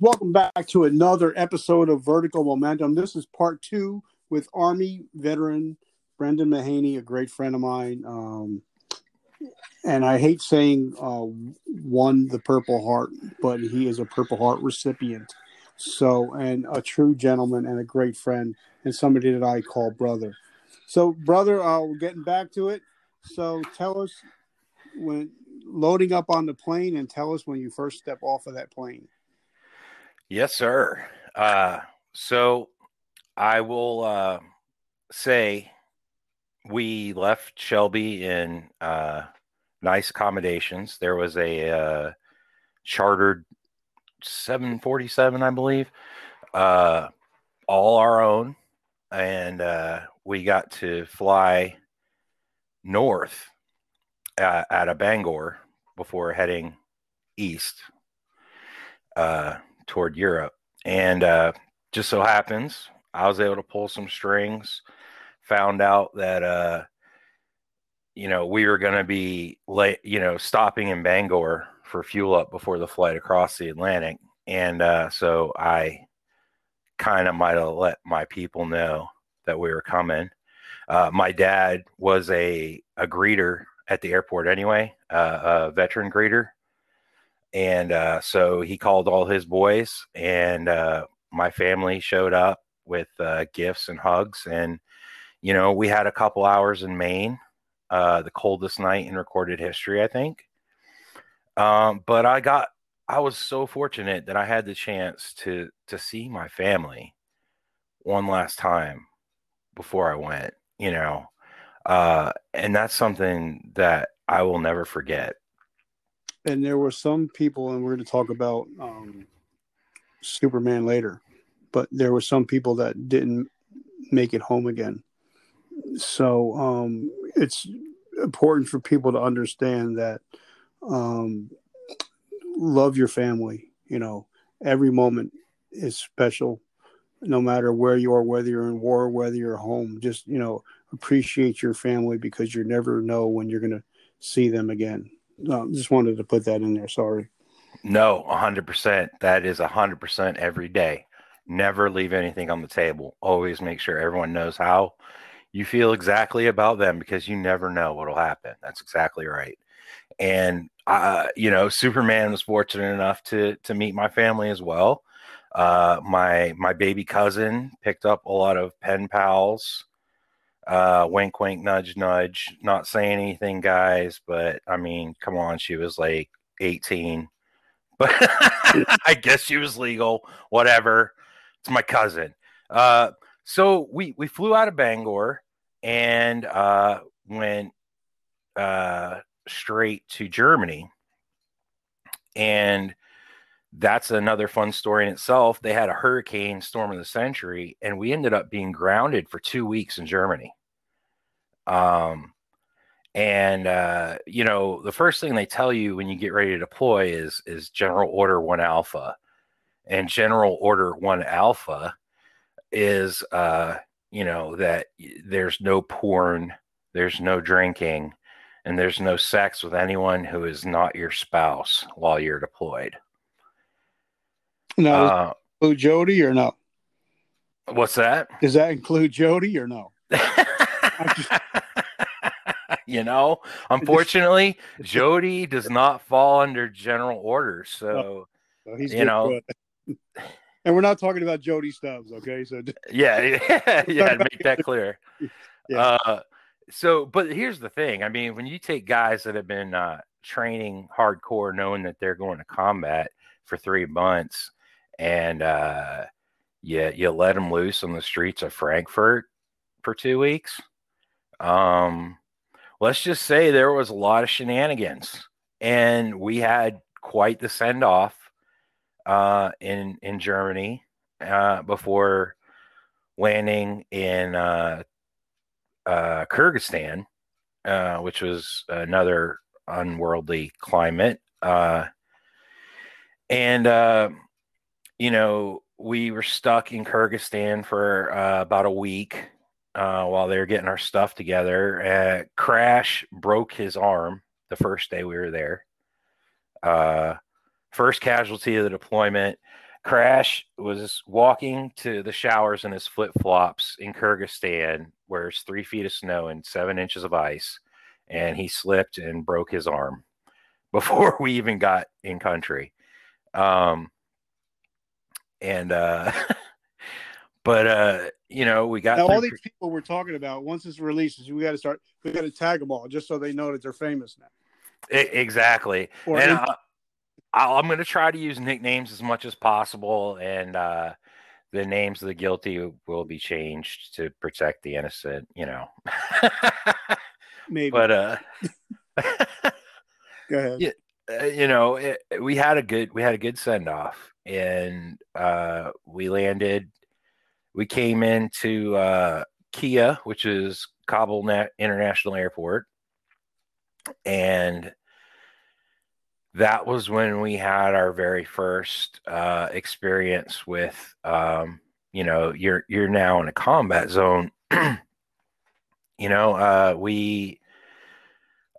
Welcome back to another episode of Vertical Momentum. This is part two with Army veteran Brendan Mahaney, a great friend of mine. Um, and I hate saying uh, won the Purple Heart, but he is a Purple Heart recipient. So, and a true gentleman and a great friend, and somebody that I call brother. So, brother, uh, we're getting back to it. So, tell us when loading up on the plane, and tell us when you first step off of that plane. Yes, sir. Uh, so, I will uh, say we left Shelby in uh, nice accommodations. There was a uh, chartered 747, I believe, uh, all our own, and uh, we got to fly north uh, out of Bangor before heading east uh, toward Europe. And uh, just so happens, I was able to pull some strings found out that uh you know we were going to be late you know stopping in bangor for fuel up before the flight across the atlantic. And uh so i kind of might have let my people know that we were coming. Uh my dad was a a greeter at the airport anyway uh, a veteran greeter and uh so he called all his boys and uh my family showed up with uh, gifts and hugs and you know, we had a couple hours in Maine, uh, the coldest night in recorded history, I think. Um, but I got, I was so fortunate that I had the chance to to see my family one last time before I went. You know, uh, and that's something that I will never forget. And there were some people, and we're going to talk about um, Superman later, but there were some people that didn't make it home again so um, it's important for people to understand that um, love your family. You know, every moment is special, no matter where you are, whether you're in war, whether you're home. Just you know, appreciate your family because you never know when you're going to see them again. Um, just wanted to put that in there. Sorry. No, 100%. That is 100% every day. Never leave anything on the table. Always make sure everyone knows how you feel exactly about them because you never know what'll happen. That's exactly right. And uh, you know, Superman was fortunate enough to to meet my family as well. Uh, my my baby cousin picked up a lot of pen pals. Uh, wink, wink, nudge, nudge. Not saying anything, guys, but I mean, come on, she was like 18, but I guess she was legal. Whatever. It's my cousin. Uh, so we we flew out of Bangor and uh, went uh, straight to Germany. And that's another fun story in itself. They had a hurricane storm of the century, and we ended up being grounded for two weeks in Germany. Um, and uh, you know, the first thing they tell you when you get ready to deploy is is General Order One Alpha, and General Order One Alpha is uh, you know that there's no porn there's no drinking and there's no sex with anyone who is not your spouse while you're deployed now uh, include jody or no what's that does that include jody or no you know unfortunately jody does not fall under general orders so well, you know and we're not talking about Jody Stubbs, okay? So yeah, yeah, yeah make that clear. yeah. Uh, so, but here's the thing. I mean, when you take guys that have been uh, training hardcore, knowing that they're going to combat for three months, and uh, you you let them loose on the streets of Frankfurt for two weeks. Um, let's just say there was a lot of shenanigans, and we had quite the send off uh, in in Germany uh, before landing in uh, uh, Kyrgyzstan, uh, which was another unworldly climate. Uh, and uh, you know, we were stuck in Kyrgyzstan for uh, about a week uh, while they were getting our stuff together. Uh, Crash broke his arm the first day we were there. Uh, first casualty of the deployment. Crash was walking to the showers in his flip flops in Kyrgyzstan, where it's three feet of snow and seven inches of ice, and he slipped and broke his arm before we even got in country. Um, and uh, but uh, you know, we got now, all these people we're talking about. Once it's releases, we got to start. We got to tag them all just so they know that they're famous now. Exactly. Or and uh, I'm going to try to use nicknames as much as possible, and uh, the names of the guilty will be changed to protect the innocent. You know. Maybe. But uh. Go ahead. Yeah, uh, you know, it, we had a good we had a good send off, and uh, we landed. We came into uh, Kia, which is Kabul International Airport, and that was when we had our very first uh, experience with um, you know you're you're now in a combat zone you know uh, we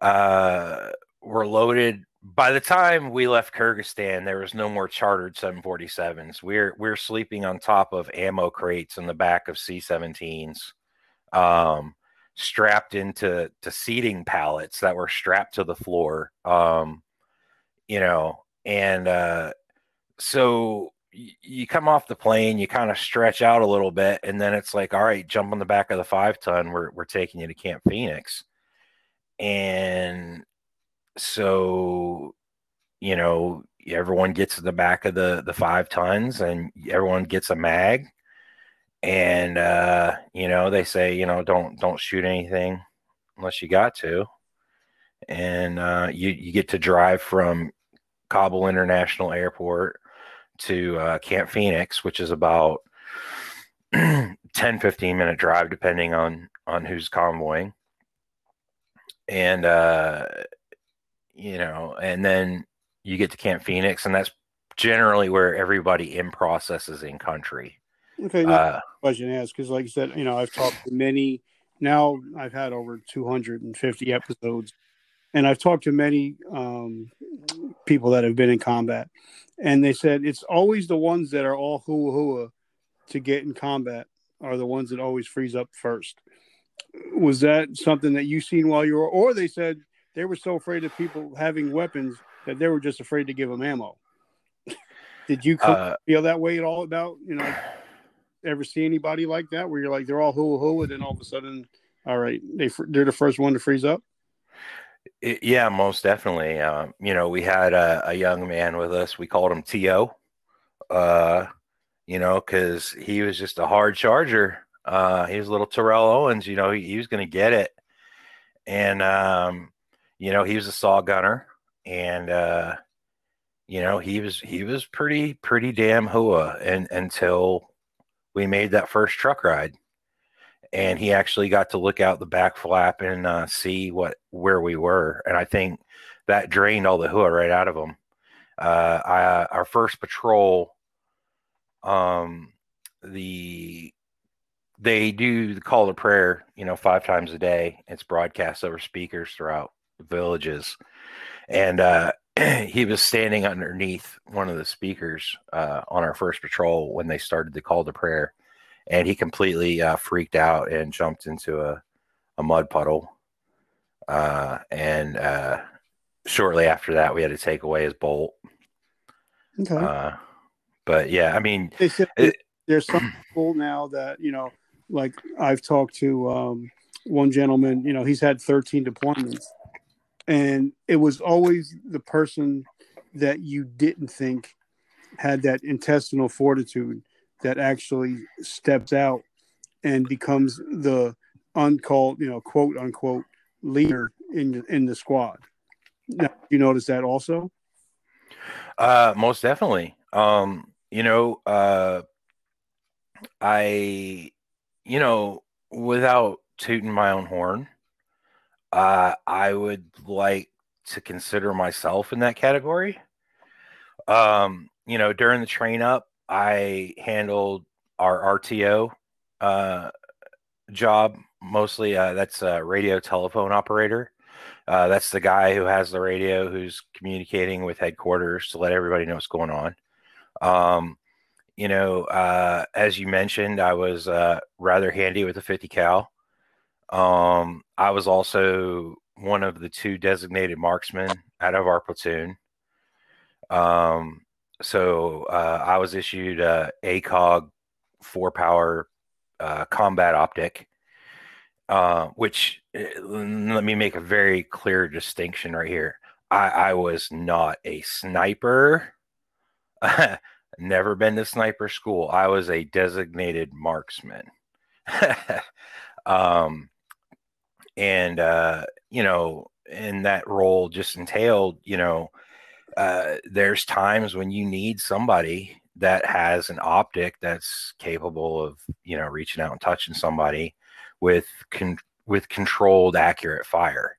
uh, were loaded by the time we left Kyrgyzstan, there was no more chartered 747s. We're we're sleeping on top of ammo crates in the back of C-17s, um, strapped into to seating pallets that were strapped to the floor. Um, you know, and uh, so you come off the plane, you kind of stretch out a little bit, and then it's like, all right, jump on the back of the five ton. We're we're taking you to Camp Phoenix, and so you know everyone gets to the back of the the five tons, and everyone gets a mag, and uh, you know they say, you know, don't don't shoot anything unless you got to and uh, you you get to drive from Kabul International Airport to uh, Camp Phoenix, which is about 10, 15 minute drive, depending on, on who's convoying. And, uh, you know, and then you get to Camp Phoenix, and that's generally where everybody in process is in country. Okay, uh, question asked because, like I said, you know, I've talked to many. Now I've had over 250 episodes and I've talked to many um, people that have been in combat, and they said it's always the ones that are all hua hua to get in combat are the ones that always freeze up first. Was that something that you seen while you were, or they said they were so afraid of people having weapons that they were just afraid to give them ammo? Did you uh, feel that way at all about you know? Ever see anybody like that where you're like they're all hua, and then all of a sudden, all right, they they're the first one to freeze up? It, yeah, most definitely. Um, you know, we had a, a, young man with us. We called him T.O., uh, you know, because he was just a hard charger. Uh, he was a little Terrell Owens, you know, he, he was going to get it. And, um, you know, he was a saw gunner. And, uh, you know, he was he was pretty pretty damn hua and until we made that first truck ride and he actually got to look out the back flap and uh, see what where we were. And I think that drained all the hua right out of him. Uh, I, our first patrol, um, the they do the call to prayer, you know, five times a day. It's broadcast over speakers throughout villages, and uh, he was standing underneath one of the speakers uh, on our first patrol when they started the call to prayer and he completely uh, freaked out and jumped into a, a mud puddle. Uh, and uh, shortly after that, we had to take away his bolt. Okay. Uh, but yeah, I mean, it, there's some people now that you know, like I've talked to um, one gentleman. You know, he's had 13 deployments, and it was always the person that you didn't think had that intestinal fortitude that actually steps out and becomes the uncalled, you know, quote unquote leader in in the squad. Now, you notice that also? Uh, most definitely. Um, you know, uh, I, you know, without tooting my own horn, uh, I would like to consider myself in that category. Um, you know, during the train up, I handled our RTO uh, job mostly. Uh, that's a radio telephone operator. Uh, that's the guy who has the radio who's communicating with headquarters to let everybody know what's going on. Um, you know, uh, as you mentioned, I was uh, rather handy with a 50 cal. Um, I was also one of the two designated marksmen out of our platoon. Um, so uh, I was issued a ACOG four power uh, combat optic, uh, which uh, let me make a very clear distinction right here. I, I was not a sniper. Never been to sniper school. I was a designated marksman. um, and uh, you know, in that role just entailed, you know, uh, there's times when you need somebody that has an optic that's capable of, you know, reaching out and touching somebody with con- with controlled, accurate fire.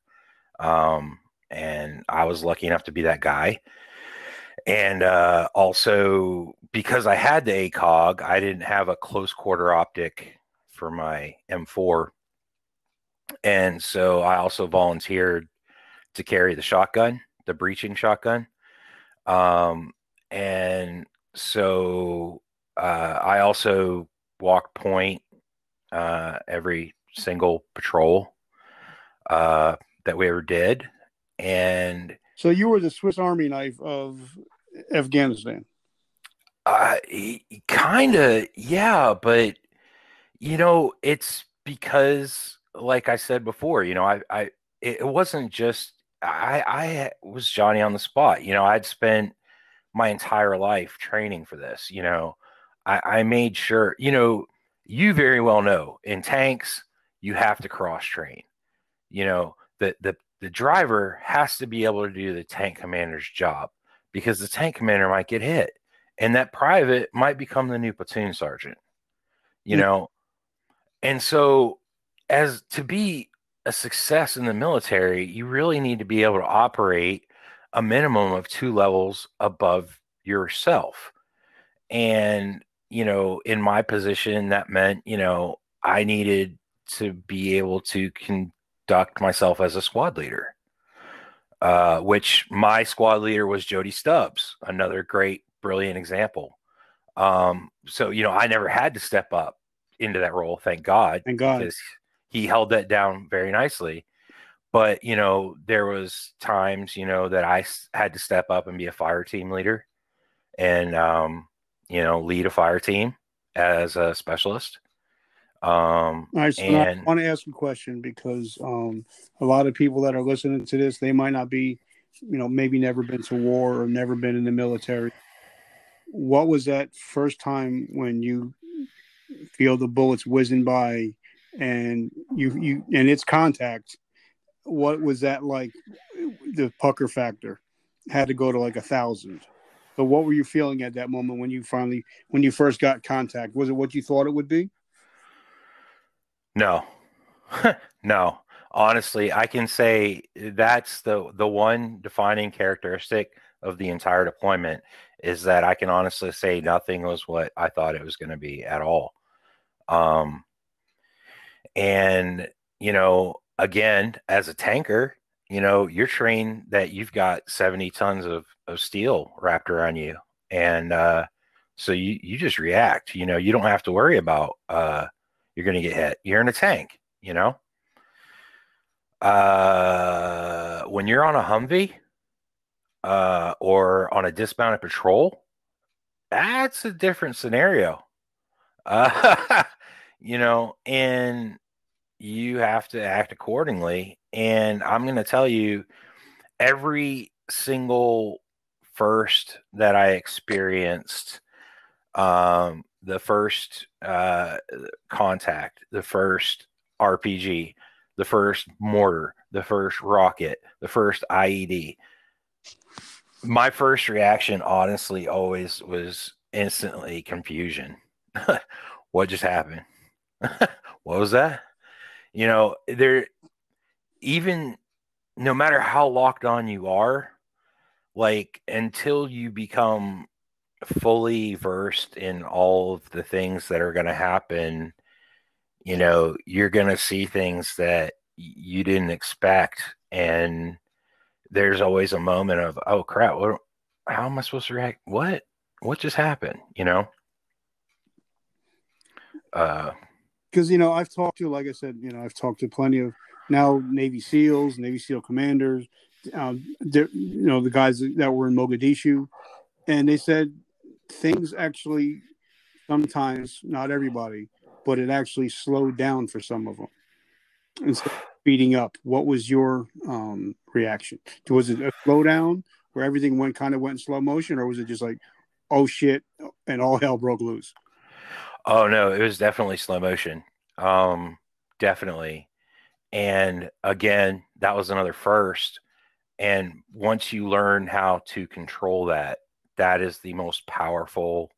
Um, and I was lucky enough to be that guy. And uh, also because I had the ACOG, I didn't have a close quarter optic for my M4 and so I also volunteered to carry the shotgun, the breaching shotgun. Um, and so uh, I also walked point uh, every single patrol uh, that we ever did. And so you were the Swiss Army knife of Afghanistan. Uh, kind of, yeah, but you know, it's because like I said before, you know, I, I, it wasn't just I, I was Johnny on the spot. You know, I'd spent my entire life training for this. You know, I, I made sure. You know, you very well know in tanks you have to cross train. You know, the the the driver has to be able to do the tank commander's job because the tank commander might get hit, and that private might become the new platoon sergeant. You yeah. know, and so as to be a success in the military, you really need to be able to operate a minimum of two levels above yourself. And, you know, in my position, that meant, you know, I needed to be able to conduct myself as a squad leader, uh, which my squad leader was Jody Stubbs, another great, brilliant example. Um, so, you know, I never had to step up into that role, thank God. Thank God. Because he held that down very nicely. But you know, there was times you know that I had to step up and be a fire team leader, and um, you know, lead a fire team as a specialist. Um, right, so and, I want to ask a question because um, a lot of people that are listening to this, they might not be, you know, maybe never been to war or never been in the military. What was that first time when you feel the bullets whizzing by and you you and its contact what was that like the pucker factor? Had to go to like a thousand. So what were you feeling at that moment when you finally when you first got contact? Was it what you thought it would be? No. No. Honestly i can say that's the the one defining characteristic of the entire deployment is that i can honestly say nothing was what i thought it was going to be at all. Um and, you know, again, as a tanker, you know, you're trained that you've got 70 tons of, of steel wrapped around you. And uh, so you, you just react, you know, you don't have to worry about uh, you're going to get hit. You're in a tank, you know. Uh, when you're on a Humvee uh, or on a dismounted patrol, that's a different scenario. Uh, you know, and you have to act accordingly. And I'm going to tell you, every single first that I experienced, um, the first uh, contact, the first RPG, the first mortar, the first rocket, the first IED. My first reaction, honestly, always was instantly confusion. what just happened? what was that? You know, there even no matter how locked on you are, like until you become fully versed in all of the things that are going to happen, you know, you're going to see things that you didn't expect. And there's always a moment of oh crap what how am i supposed to react? What? What just happened? you know? Uh, because you know I've talked to, like I said, you know I've talked to plenty of now Navy SEALs, Navy SEAL commanders, um, you know the guys that were in Mogadishu, and they said things actually sometimes, not everybody, but it actually slowed down for some of them instead of speeding up. What was your um, reaction? Was it a slowdown where everything went kind of went in slow motion, or was it just like, oh shit, and all hell broke loose? Oh no, it was definitely slow motion. Um, definitely. And again, that was another first. And once you learn how to control that, that is the most powerful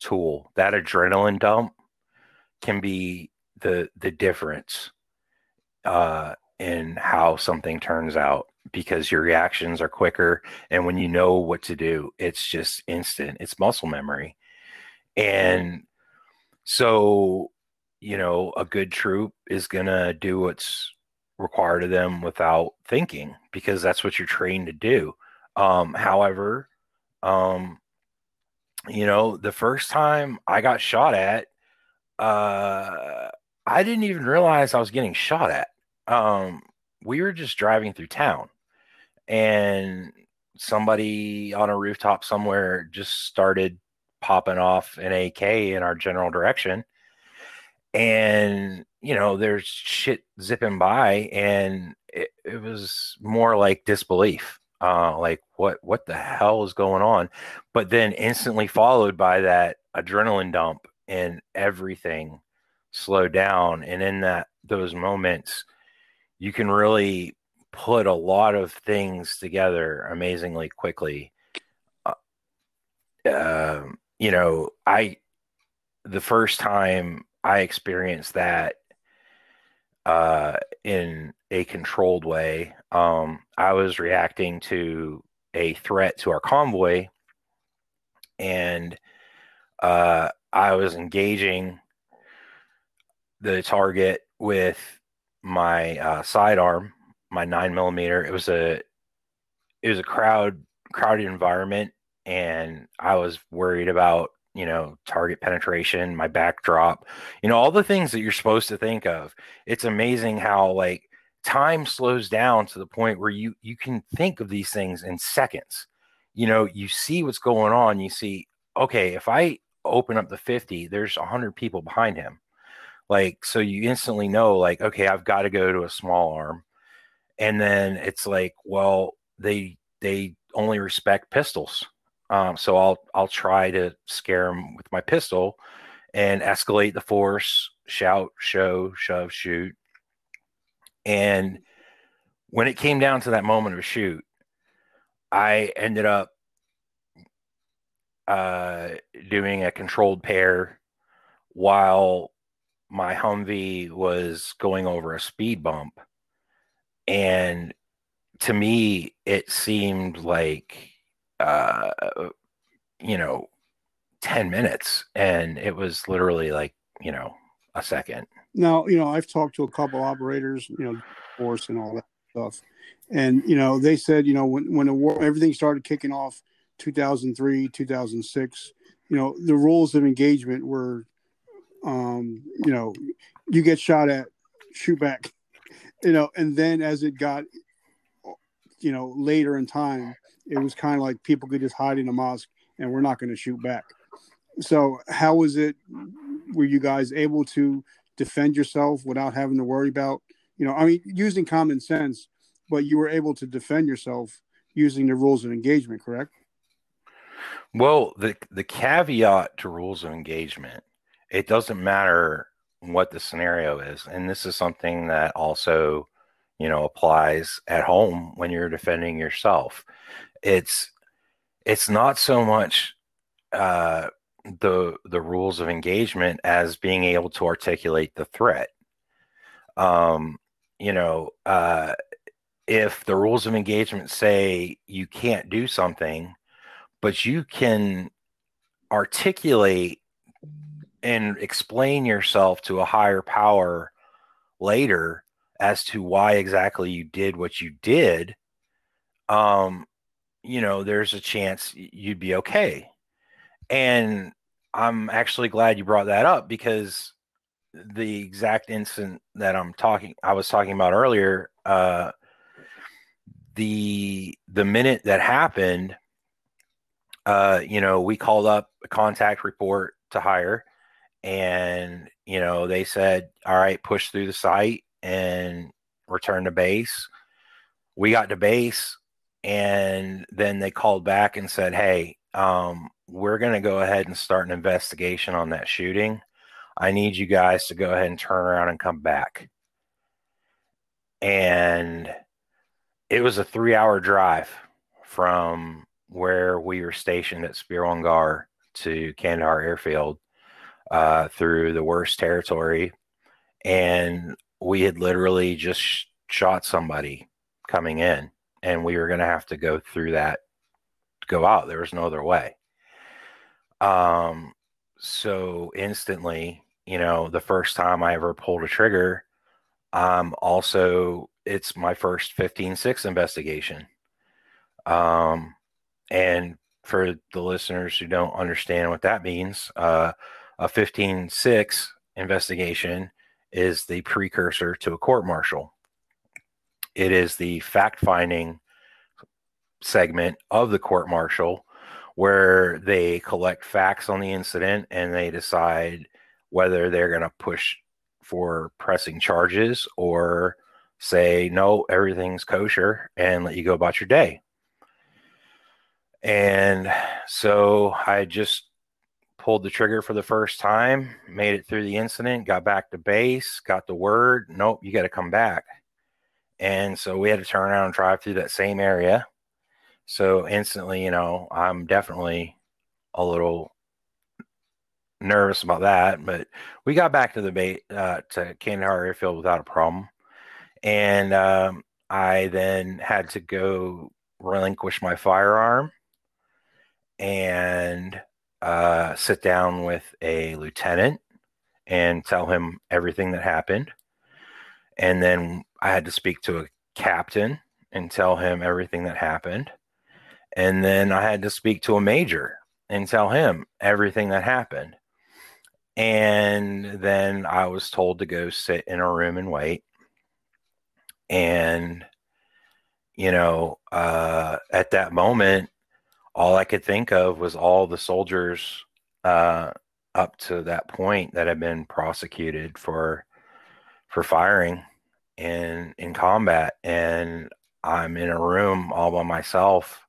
tool. That adrenaline dump can be the the difference uh, in how something turns out because your reactions are quicker and when you know what to do it's just instant it's muscle memory and so you know a good troop is going to do what's required of them without thinking because that's what you're trained to do. Um however um you know the first time i got shot at uh i didn't even realize i was getting shot at. Um we were just driving through town and somebody on a rooftop somewhere just started popping off an AK in our general direction. And, you know, there's shit zipping by and it, it was more like disbelief. Uh, like what what the hell is going on? But then instantly followed by that adrenaline dump and everything slowed down. And in that those moments, you can really put a lot of things together amazingly quickly. Uh, uh, you know, I the first time I experienced that uh, in a controlled way, um, I was reacting to a threat to our convoy, and uh, I was engaging the target with my uh, sidearm my nine millimeter. It was a it was a crowd crowded environment, and I was worried about you know target penetration, my backdrop, you know all the things that you're supposed to think of. It's amazing how like time slows down to the point where you you can think of these things in seconds. You know, you see what's going on. You see, okay, if I open up the 50, there's 100 people behind him. Like, so you instantly know, like, okay, I've got to go to a small arm and then it's like well they they only respect pistols um, so i'll i'll try to scare them with my pistol and escalate the force shout show shove shoot. And when it came down to that moment of shoot i ended up uh, doing a controlled pair while my humvee was going over a speed bump. And to me it seemed like uh you know 10 minutes and it was literally like you know a second now you know i've talked to a couple operators you know force and all that stuff and you know they said you know when when the war everything started kicking off 2003 2006 you know the rules of engagement were um you know you get shot at shoot back you know, and then as it got, you know, later in time, it was kind of like people could just hide in a mosque and we're not going to shoot back. So, how was it? Were you guys able to defend yourself without having to worry about, you know, I mean, using common sense, but you were able to defend yourself using the rules of engagement, correct? Well, the the caveat to rules of engagement, it doesn't matter what the scenario is. And this is something that also, you know, applies at home when you're defending yourself. It's it's not so much uh, the the rules of engagement as being able to articulate the threat. Um, you know, uh, if the rules of engagement say you can't do something, but you can articulate and explain yourself to a higher power later as to why exactly you did what you did um you know there's a chance you'd be okay and I'm actually glad you brought that up because the exact incident that I'm talking I was talking about earlier, uh, the the minute that happened, uh, you know, we called up a contact report to hire, and you know they said, "All right, push through the site and return to base." We got to base, and then they called back and said, "Hey, um, we're going to go ahead and start an investigation on that shooting. I need you guys to go ahead and turn around and come back." And it was a three-hour drive from where we were stationed at Spir to Kandahar Airfield uh, through the worst territory, and we had literally just sh- shot somebody coming in, and we were going to have to go through that, go out. There was no other way. Um, so instantly, you know, the first time I ever pulled a trigger, um, also it's my first 15-6 investigation. Um, and for the listeners who don't understand what that means, uh, a 15-6 investigation is the precursor to a court martial. It is the fact finding segment of the court martial where they collect facts on the incident and they decide whether they're going to push for pressing charges or say, no, everything's kosher and let you go about your day. And so I just pulled the trigger for the first time, made it through the incident, got back to base, got the word, nope, you got to come back. And so we had to turn around and drive through that same area. So instantly, you know, I'm definitely a little nervous about that, but we got back to the bait uh, to Kandahar Airfield without a problem. And um, I then had to go relinquish my firearm and uh, sit down with a lieutenant and tell him everything that happened. And then I had to speak to a captain and tell him everything that happened. And then I had to speak to a major and tell him everything that happened. And then I was told to go sit in a room and wait. And, you know, uh, at that moment, all I could think of was all the soldiers uh, up to that point that had been prosecuted for for firing in in combat, and I'm in a room all by myself,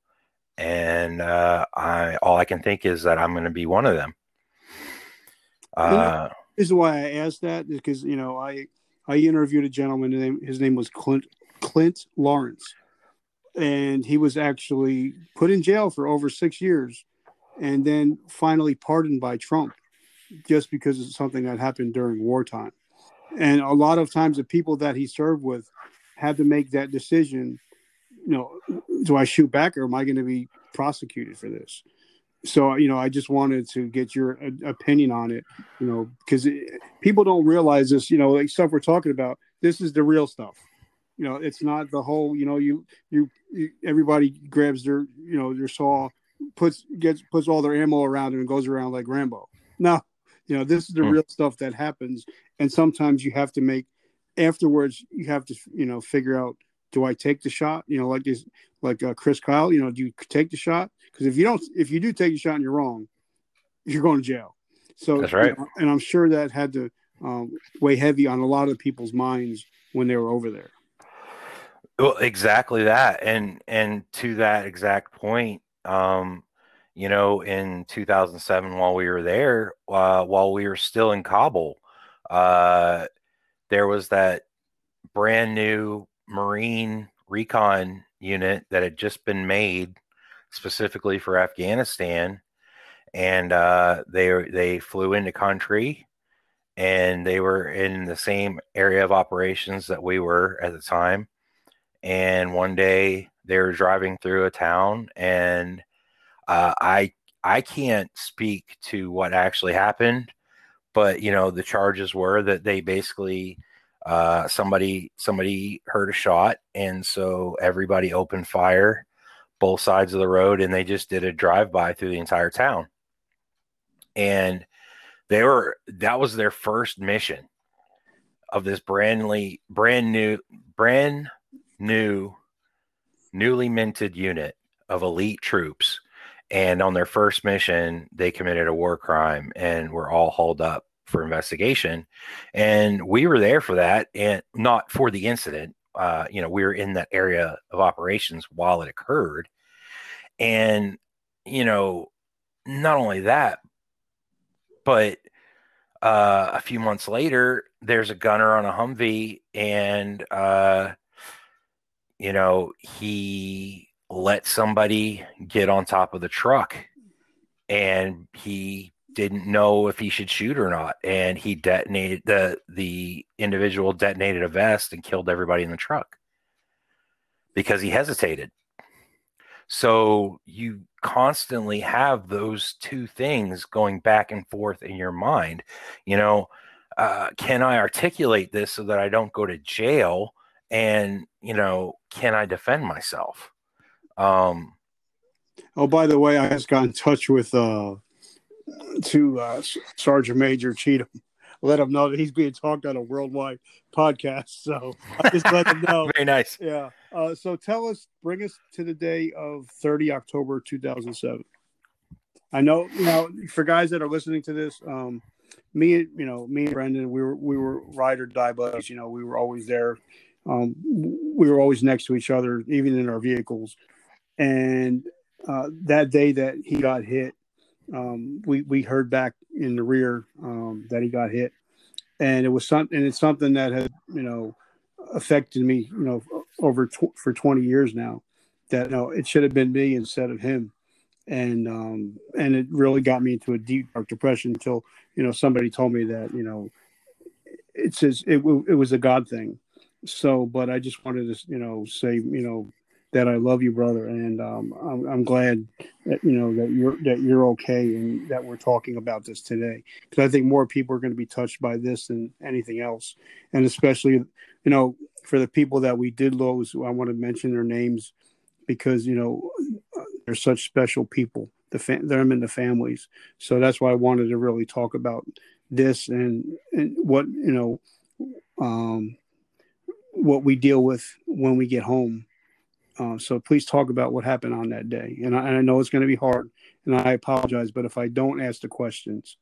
and uh, I all I can think is that I'm going to be one of them. Uh, this is why I asked that because you know I I interviewed a gentleman. His name, his name was Clint Clint Lorance and he was actually put in jail for over six years and then finally pardoned by Trump just because of something that happened during wartime. And a lot of times, the people that he served with had to make that decision you know, do I shoot back or am I going to be prosecuted for this? So, you know, I just wanted to get your uh, opinion on it, you know, because people don't realize this, you know, like stuff we're talking about. This is the real stuff you know it's not the whole you know you, you you, everybody grabs their you know their saw puts gets puts all their ammo around it and goes around like rambo no you know this is the hmm. real stuff that happens and sometimes you have to make afterwards you have to you know figure out do i take the shot? You know like this like uh, chris kyle you know do you take the shot? Because if you don't if you do take the shot and you're wrong you're going to jail. So that's right. you know, and i'm sure that had to um, weigh heavy on a lot of people's minds when they were over there. Well, exactly that, and and to that exact point, um, you know, in 2007, while we were there, uh, while we were still in Kabul, uh, there was that brand new Marine recon unit that had just been made specifically for Afghanistan, and uh, they they flew into country, and they were in the same area of operations that we were at the time. And one day they were driving through a town and uh, i i can't speak to what actually happened but you know the charges were that they basically uh, somebody somebody heard a shot and so everybody opened fire both sides of the road and they just did a drive by through the entire town. And they were that was their first mission of this brandly brand new brand new newly minted unit of elite troops and on their first mission they committed a war crime and were all hauled up for investigation. And we were there for that and not for the incident. Uh, you know we were in that area of operations while it occurred. And you know not only that but uh, a few months later, there's a gunner on a Humvee, and uh, you know he let somebody get on top of the truck, and he didn't know if he should shoot or not, and he detonated the the individual detonated a vest and killed everybody in the truck because he hesitated. So you constantly have those two things going back and forth in your mind. You know, uh, can I articulate this so that I don't go to jail? And, you know, can I defend myself? Um, oh, by the way, I just got in touch with uh, to uh, Sergeant Major Cheatham let him know that he's being talked on a worldwide podcast. So I just let him know. Very nice. Yeah. Uh, so tell us, bring us to the day of 30 October 2007. I know, you know, for guys that are listening to this, um, me, you know, me and Brendan, we were we were ride or die buddies. You know, we were always there. Um, we were always next to each other, even in our vehicles. And uh, that day that he got hit, um, we we heard back in the rear um, that he got hit, and it was something. And it's something that had you know affected me, you know, over tw- for twenty years now. That you know, it should have been me instead of him, and um, and it really got me into a deep dark depression until you know somebody told me that you know it's it it was a God thing. So, but I just wanted to you know say you know that I love you, brother, and um, I'm, I'm, glad that you know that you're that you're okay and that we're talking about this today. Because I think more people are going to be touched by this than anything else, and especially you know for the people that we did lose, I want to mention their names because you know they're such special people, the them and the families. So that's why I wanted to really talk about this and and what you know um, what we deal with when we get home uh, so please talk about what happened on that day. And I, and I know it's going to be hard, and I apologize. But if I don't ask the questions,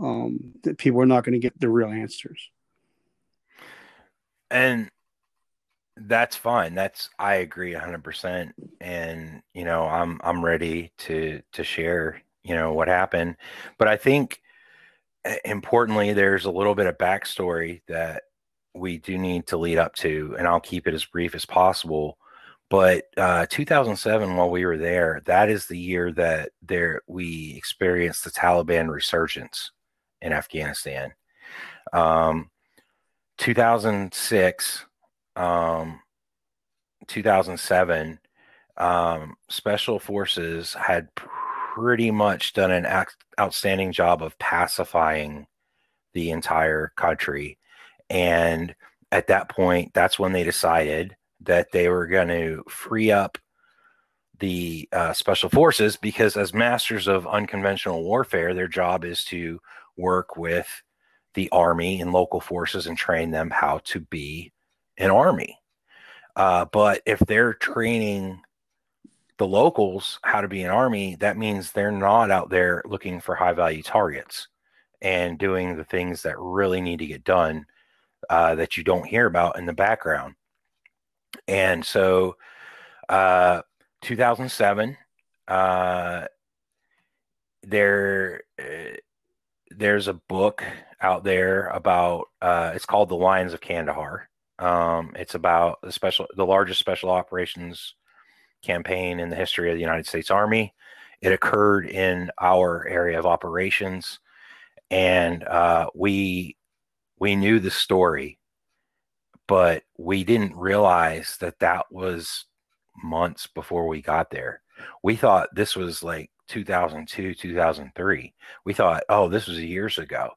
um, that people are not going to get the real answers. And that's fine. That's I agree hundred percent. And you know, I'm I'm ready to to share you know what happened. But I think importantly, there's a little bit of backstory that we do need to lead up to, and I'll keep it as brief as possible but uh, 2007, while we were there, that is the year that there we experienced the Taliban resurgence in Afghanistan. Um, 2006, um, 2007, um, special forces had pretty much done an outstanding job of pacifying the entire country. And at that point, that's when they decided that they were going to free up the uh, special forces because, as masters of unconventional warfare, their job is to work with the army and local forces and train them how to be an army. Uh, but if they're training the locals how to be an army, that means they're not out there looking for high value targets and doing the things that really need to get done uh, that you don't hear about in the background. And so, uh, 2007, uh, there, uh, there's a book out there about, uh, it's called The Lions of Kandahar. Um, it's about the special, the largest special operations campaign in the history of the United States Army. It occurred in our area of operations, and uh, we we knew the story but we didn't realize that that was months before we got there. We thought this was like 2002, 2003. We thought, oh, this was years ago.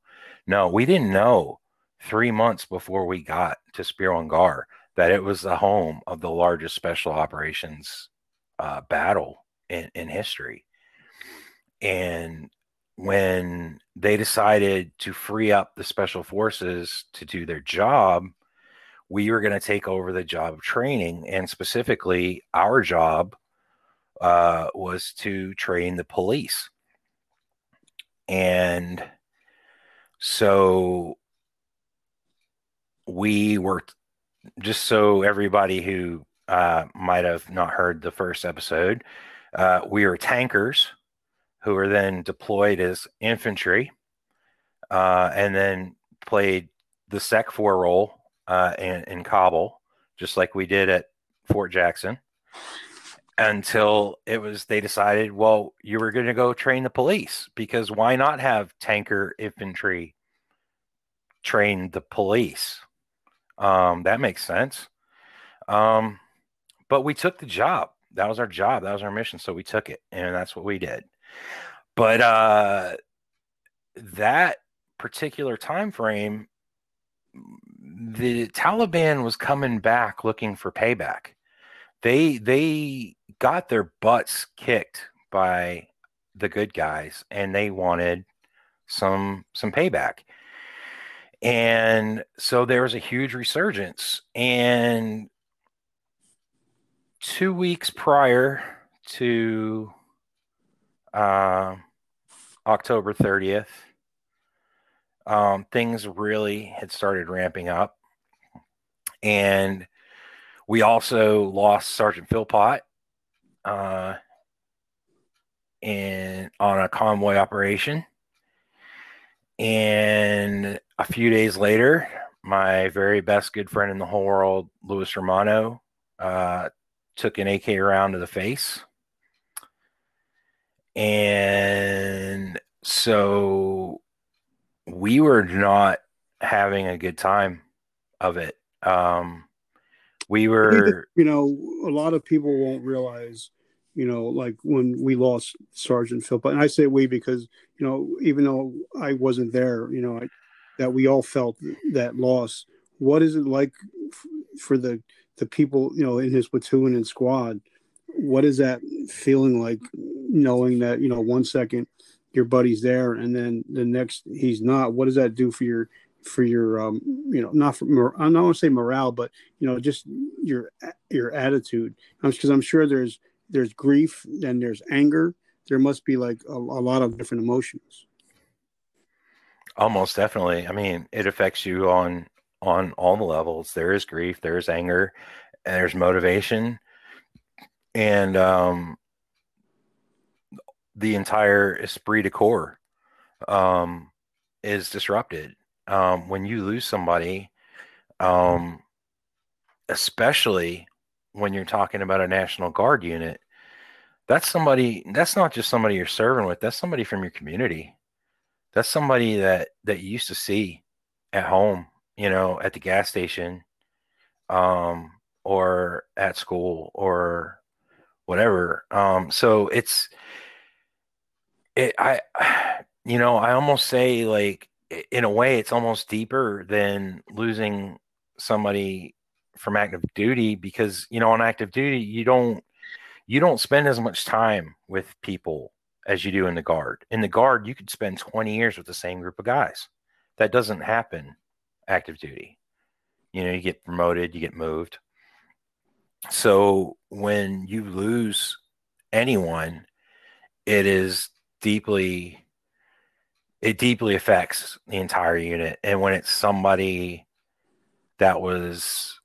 No, we didn't know three months before we got to Spir that it was the home of the largest special operations uh, battle in, in history. And when they decided to free up the special forces to do their job, we were going to take over the job of training. And specifically, our job uh, was to train the police. And so we were just so everybody who uh, might have not heard the first episode, uh, we were tankers who were then deployed as infantry uh, and then played the SECFOR role uh, in, in Kabul, just like we did at Fort Jackson, until it was they decided, well, you were going to go train the police because why not have tanker infantry train the police? Um, that makes sense. Um, but we took the job. That was our job. That was our mission. So we took it, and that's what we did. But uh, that particular time frame, the Taliban was coming back looking for payback. They they got their butts kicked by the good guys, and they wanted some some payback. And so there was a huge resurgence. And two weeks prior to uh, October 30th, um, things really had started ramping up. And we also lost Sergeant Philpott uh, in, on a convoy operation. And a few days later, my very best good friend in the whole world, Luis Romano, uh, took an AK round to the face. And so we were not having a good time of it. Um, we were, you know, a lot of people won't realize, you know, like when we lost Sergeant Philpott, and I say we because, you know, even though I wasn't there, you know, I, that we all felt that loss. What is it like for the the people, you know, in his platoon and squad? What is that feeling like, knowing that you know one second your buddy's there and then the next he's not? What does that do for your for your um you know not for I don't want to say morale, but you know just your your attitude? Because I'm sure there's there's grief and there's anger. There must be like a, a lot of different emotions. Almost definitely. I mean, it affects you on on all the levels. There is grief, there is anger, and there's motivation, and um, the entire esprit de corps um, is disrupted um, when you lose somebody, um, especially when you're talking about a National Guard unit. That's somebody. That's not just somebody you're serving with. That's somebody from your community that's somebody that that you used to see at home, you know, at the gas station, um, or at school or whatever. Um, so it's it I you know, I almost say like in a way it's almost deeper than losing somebody from active duty because you know on active duty you don't you don't spend as much time with people as you do in the guard. In the guard, you could spend 20 years with the same group of guys. That doesn't happen active duty. You know, you get promoted, you get moved. So when you lose anyone, it is deeply it deeply affects the entire unit. And when it's somebody that was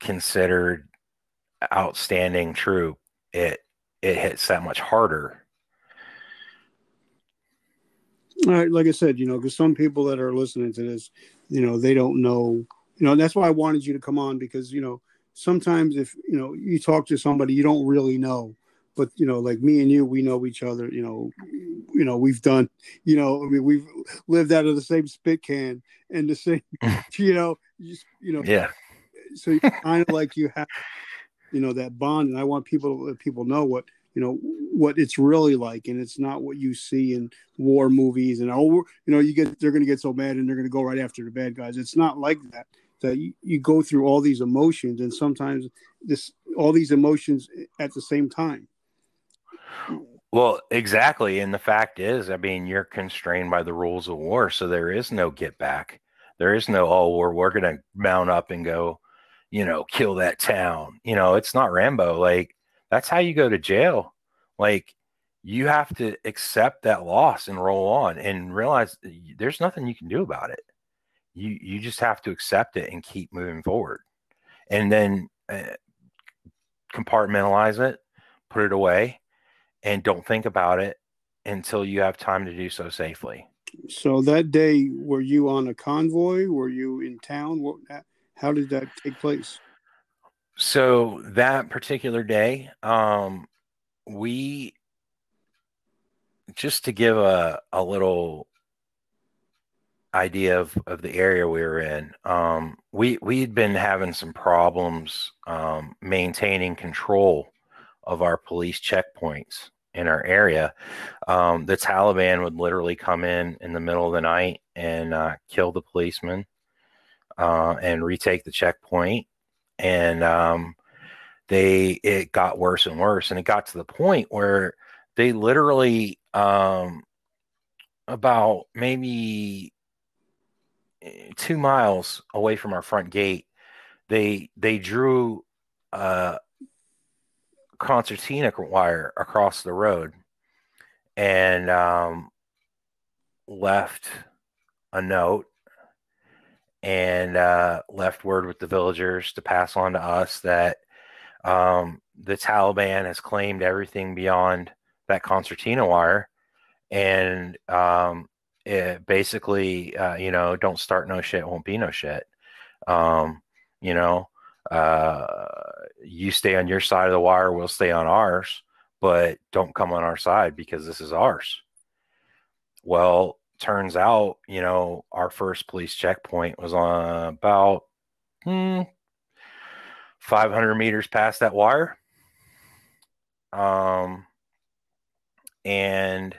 considered outstanding troop, it it hits that much harder like I said, you know, because some people that are listening to this, you know, they don't know, you know, that's why I wanted you to come on because, you know, sometimes if, you know, you talk to somebody you don't really know, but, you know, like me and you, we know each other, you know, you know, we've done, you know, I mean, we've lived out of the same spit can and the same, you know, just, you know, yeah. So kind of like you have, you know, that bond. And I want people to let people know what, you know what it's really like and it's not what you see in war movies and oh you know you get they're going to get so mad and they're going to go right after the bad guys it's not like that that you, you go through all these emotions and sometimes this all these emotions at the same time Well, exactly. And the fact is, I mean, you're constrained by the rules of war. So there is no get back. There is no, oh, we're, we're going to mount up and go, you know, kill that town. You know, it's not Rambo. Like, that's how you go to jail. Like, you have to accept that loss and roll on and realize there's nothing you can do about it. You you just have to accept it and keep moving forward, and then uh, compartmentalize it, put it away, and don't think about it until you have time to do so safely. So that day, were you on a convoy? Were you in town? What? How did that take place? So that particular day, um, we just to give a, a little idea of, of the area we were in, um, we we had been having some problems um, maintaining control of our police checkpoints in our area. Um, the Taliban would literally come in in the middle of the night and uh, kill the policeman uh, and retake the checkpoint, and um, they it got worse and worse, and it got to the point where they literally um, about maybe eh, two miles away from our front gate, they they drew a concertina wire across the road and um, left a note and uh, left word with the villagers to pass on to us that um, the Taliban has claimed everything beyond that concertina wire, and um, it basically, uh, you know, don't start no shit, won't be no shit. Um, you know, uh, you stay on your side of the wire, we'll stay on ours, but don't come on our side because this is ours. Well, turns out, you know, our first police checkpoint was on about hmm, 500 meters past that wire. Um, and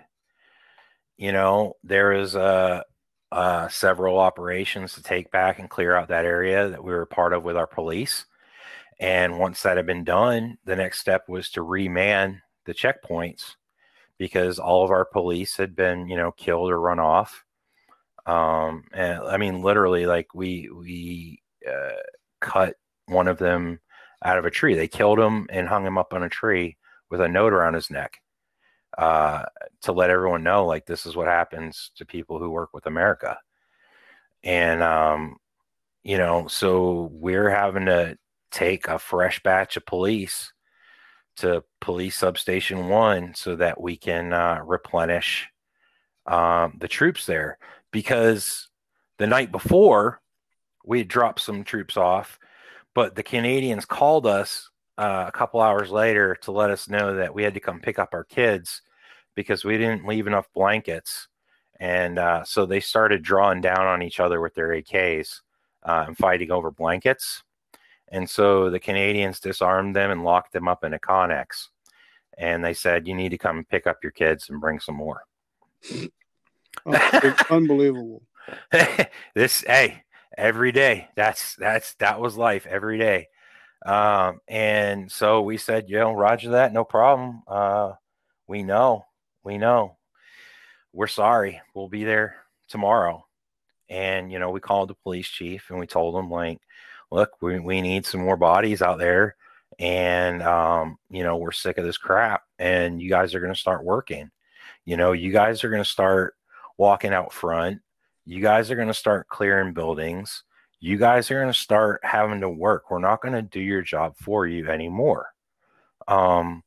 you know there is a uh, several operations to take back and clear out that area that we were part of with our police. And once that had been done, the next step was to reman the checkpoints because all of our police had been, you know, killed or run off. Um, and I mean, literally, like we we uh, cut one of them out of a tree. They killed him and hung him up on a tree with a note around his neck uh, to let everyone know like this is what happens to people who work with America. And um, you know, so we're having to take a fresh batch of police to police substation one so that we can uh, replenish um, the troops there because the night before we had dropped some troops off but the canadians called us uh, a couple hours later to let us know that we had to come pick up our kids because we didn't leave enough blankets. And uh, so they started drawing down on each other with their AKs uh, and fighting over blankets. And so the Canadians disarmed them and locked them up in a Connex. And they said, You need to come pick up your kids and bring some more. Oh, unbelievable. this, hey, every day. That's, that's, that was life every day. Um, and so we said, you know, Roger that, no problem. Uh, we know, we know. We're sorry. We'll be there tomorrow. And, you know, we called the police chief and we told him, like, look, we, we need some more bodies out there. And, um, you know, we're sick of this crap. And you guys are going to start working. You know, you guys are going to start walking out front. You guys are going to start clearing buildings you guys are going to start having to work. We're not going to do your job for you anymore. Um,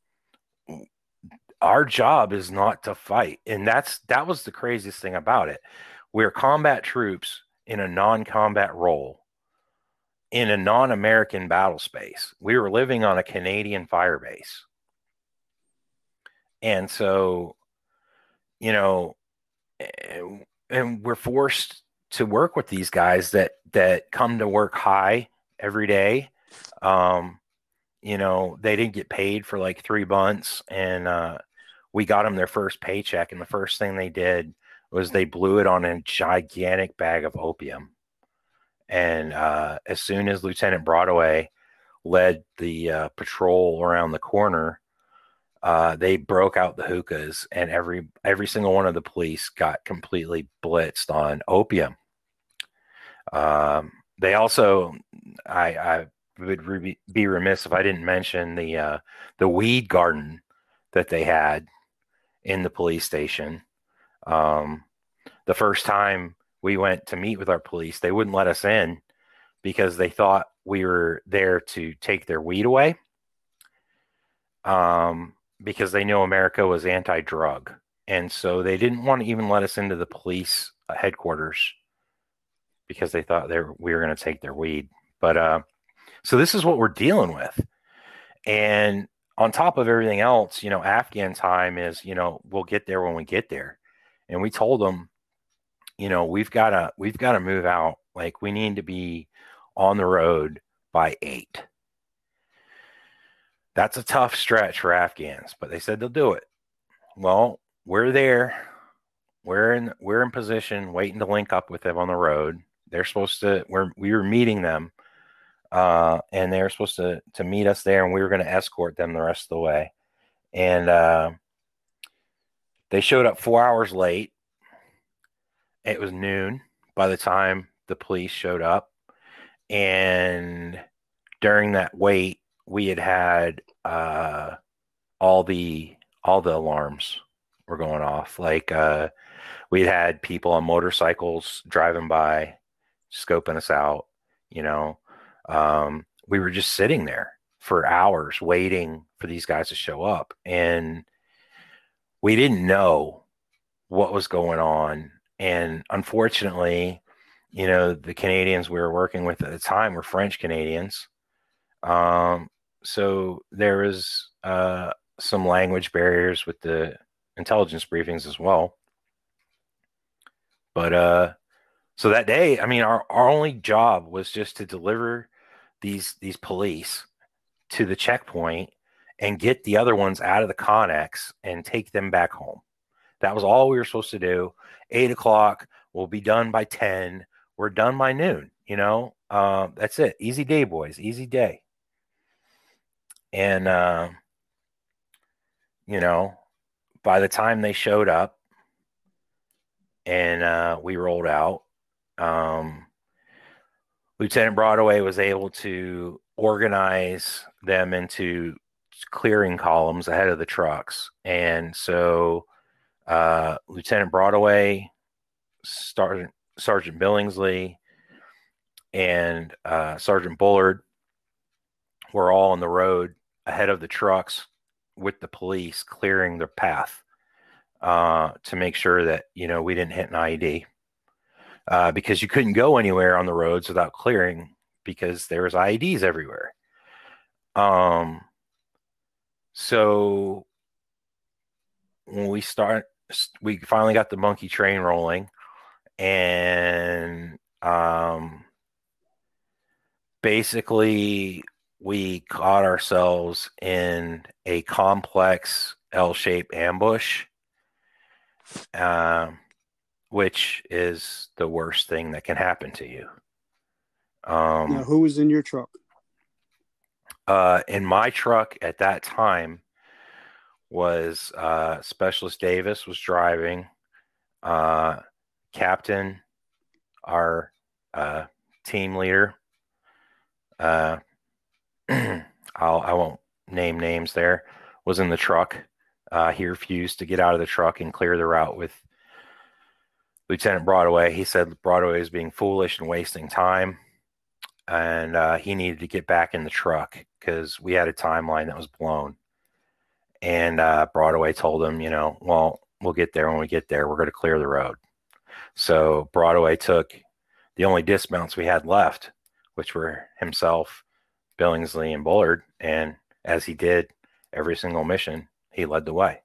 our job is not to fight, and that's that was the craziest thing about it. We're combat troops in a non-combat role in a non-American battle space. We were living on a Canadian fire base, and so you know, and we're forced to work with these guys that that come to work high every day. Um, you know, they didn't get paid for like three months, and uh, we got them their first paycheck, and the first thing they did was they blew it on a gigantic bag of opium. And uh, as soon as Lieutenant Broadway led the uh, patrol around the corner, uh, they broke out the hookahs, and every every single one of the police got completely blitzed on opium. Um, they also, I, I would re- be remiss if I didn't mention the uh, the weed garden that they had in the police station. Um, the first time we went to meet with our police, they wouldn't let us in because they thought we were there to take their weed away. Um, because they knew America was anti-drug, and so they didn't want to even let us into the police headquarters because they thought they were, we were going to take their weed. But uh, so this is what we're dealing with, and on top of everything else, you know, Afghan time is, you know, we'll get there when we get there. And we told them, you know, we've got to we've got to move out. Like we need to be on the road by 8. That's a tough stretch for Afghans, but they said they'll do it. Well, we're there. We're in we're in position waiting to link up with them on the road. They're supposed to we're we were meeting them uh, and they were supposed to to meet us there, and we were going to escort them the rest of the way. And uh, they showed up four hours late. It was noon by the time the police showed up, and during that wait, we had had uh, all the all the alarms were going off. Like uh, we had had people on motorcycles driving by, scoping us out. You know, um, we were just sitting there for hours waiting for these guys to show up. And we didn't know what was going on. And unfortunately, you know, the Canadians we were working with at the time were French Canadians. Um, so there was uh, some language barriers with the intelligence briefings as well. But uh, so that day, I mean, our, our only job was just to deliver these these police to the checkpoint and get the other ones out of the connex and take them back home. That was all we were supposed to do. Eight o'clock, we'll be done by 10. We're done by noon. You know, uh, that's it. Easy day, boys. Easy day. And, uh, you know, by the time they showed up and uh, we rolled out, um, Lieutenant Broadway was able to organize them into clearing columns ahead of the trucks. And so uh, Lieutenant Broadway, Sergeant, Sergeant Billingsley, and uh, Sergeant Bullard were all on the road ahead of the trucks with the police clearing the path uh, to make sure that, you know, we didn't hit an IED uh, because you couldn't go anywhere on the roads without clearing because there was IEDs everywhere. Um, so when we start, we finally got the monkey train rolling, and um, basically we caught ourselves in a complex L-shaped ambush. Um, which is the worst thing that can happen to you. Um, now, who was in your truck? Uh, in my truck at that time was uh, Specialist Davis was driving, uh, Captain, our uh, team leader. Uh, I'll I won't name names there. Was in the truck. Uh, he refused to get out of the truck and clear the route with Lieutenant Broadway. He said Broadway was being foolish and wasting time, and uh, he needed to get back in the truck because we had a timeline that was blown. And uh, Broadway told him, you know, well, we'll get there when we get there. We're going to clear the road. So Broadway took the only dismounts we had left, which were himself, Billingsley, and Bullard. And as he did every single mission, he led the way.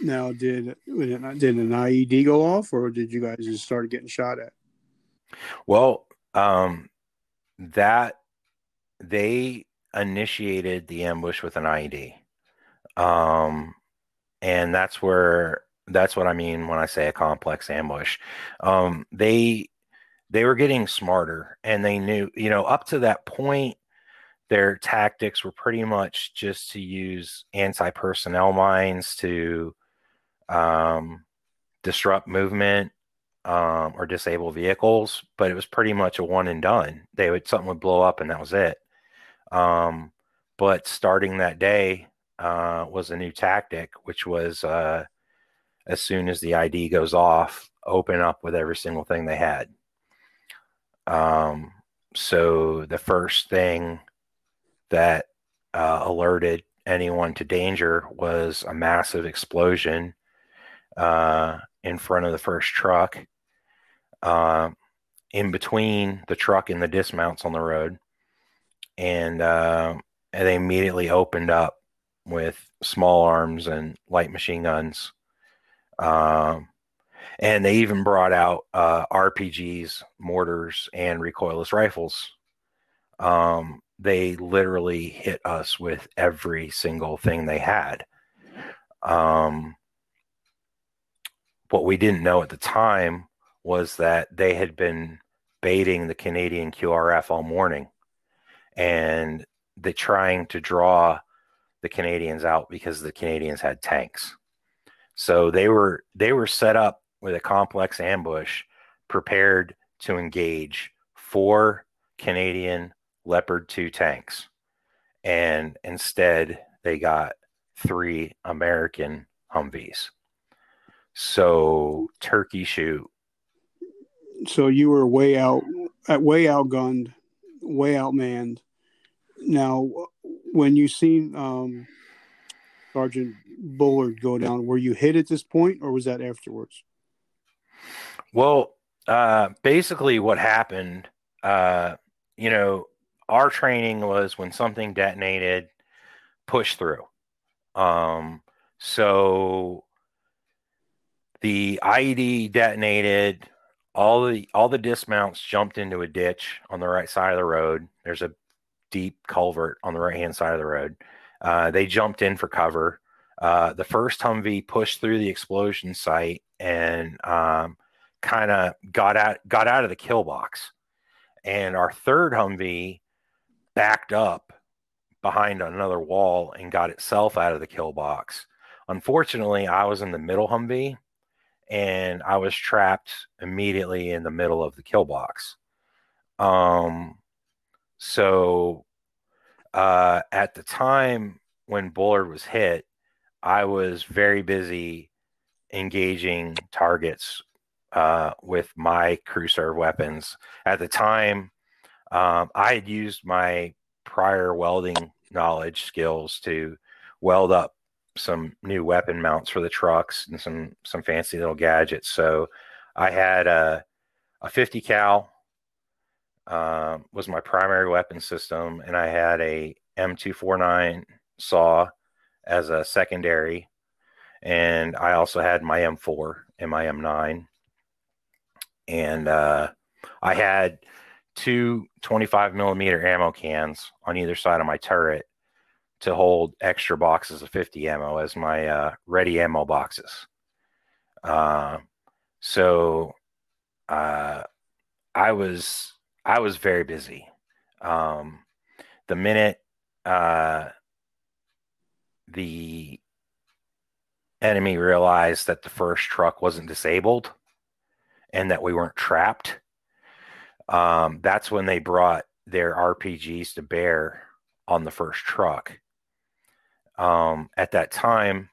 Now, did did an IED go off, or did you guys just start getting shot at? Well, um, that they initiated the ambush with an IED, um, and that's where that's what I mean when I say a complex ambush. Um, they they were getting smarter, and they knew, you know, up to that point, their tactics were pretty much just to use anti-personnel mines to um, disrupt movement um, or disable vehicles, but it was pretty much a one and done. They would something would blow up and that was it. Um, but starting that day uh, was a new tactic, which was uh, as soon as the ID goes off, open up with every single thing they had. Um, so the first thing that uh, alerted anyone to danger was a massive explosion uh, in front of the first truck, uh, in between the truck and the dismounts on the road, and uh, and they immediately opened up with small arms and light machine guns. Um, and they even brought out uh, RPGs, mortars, and recoilless rifles. Um, they literally hit us with every single thing they had. Um, what we didn't know at the time was that they had been baiting the Canadian QRF all morning and they trying to draw the Canadians out because the Canadians had tanks. So they were they were set up with a complex ambush prepared to engage four Canadian Leopard 2 tanks. And instead, they got three American Humvees. So, turkey shoot. So, you were way out, way outgunned, way outmanned. Now, when you seen um, Sergeant Bullard go down, were you hit at this point or was that afterwards? Well, uh, basically, what happened, uh, you know, our training was when something detonated, push through. Um, so the IED detonated. All the all the dismounts jumped into a ditch on the right side of the road. There's a deep culvert on the right hand side of the road. Uh, they jumped in for cover. Uh, the first Humvee pushed through the explosion site and um, kind of got out got out of the kill box. And our third Humvee backed up behind another wall and got itself out of the kill box. Unfortunately, I was in the middle Humvee and I was trapped immediately in the middle of the kill box. Um, so uh, at the time when Bullard was hit, I was very busy engaging targets uh, with my crew serve weapons. At the time, um, I had used my prior welding knowledge skills to weld up some new weapon mounts for the trucks and some some fancy little gadgets. So I had a a 50 cal uh, was my primary weapon system, and I had a M249 saw as a secondary, and I also had my M4 and my M9, and uh, I had two 25 millimeter ammo cans on either side of my turret to hold extra boxes of 50 ammo as my uh, ready ammo boxes. Uh, so uh, I was I was very busy. Um, the minute uh, the enemy realized that the first truck wasn't disabled and that we weren't trapped, um, that's when they brought their RPGs to bear on the first truck. Um, at that time,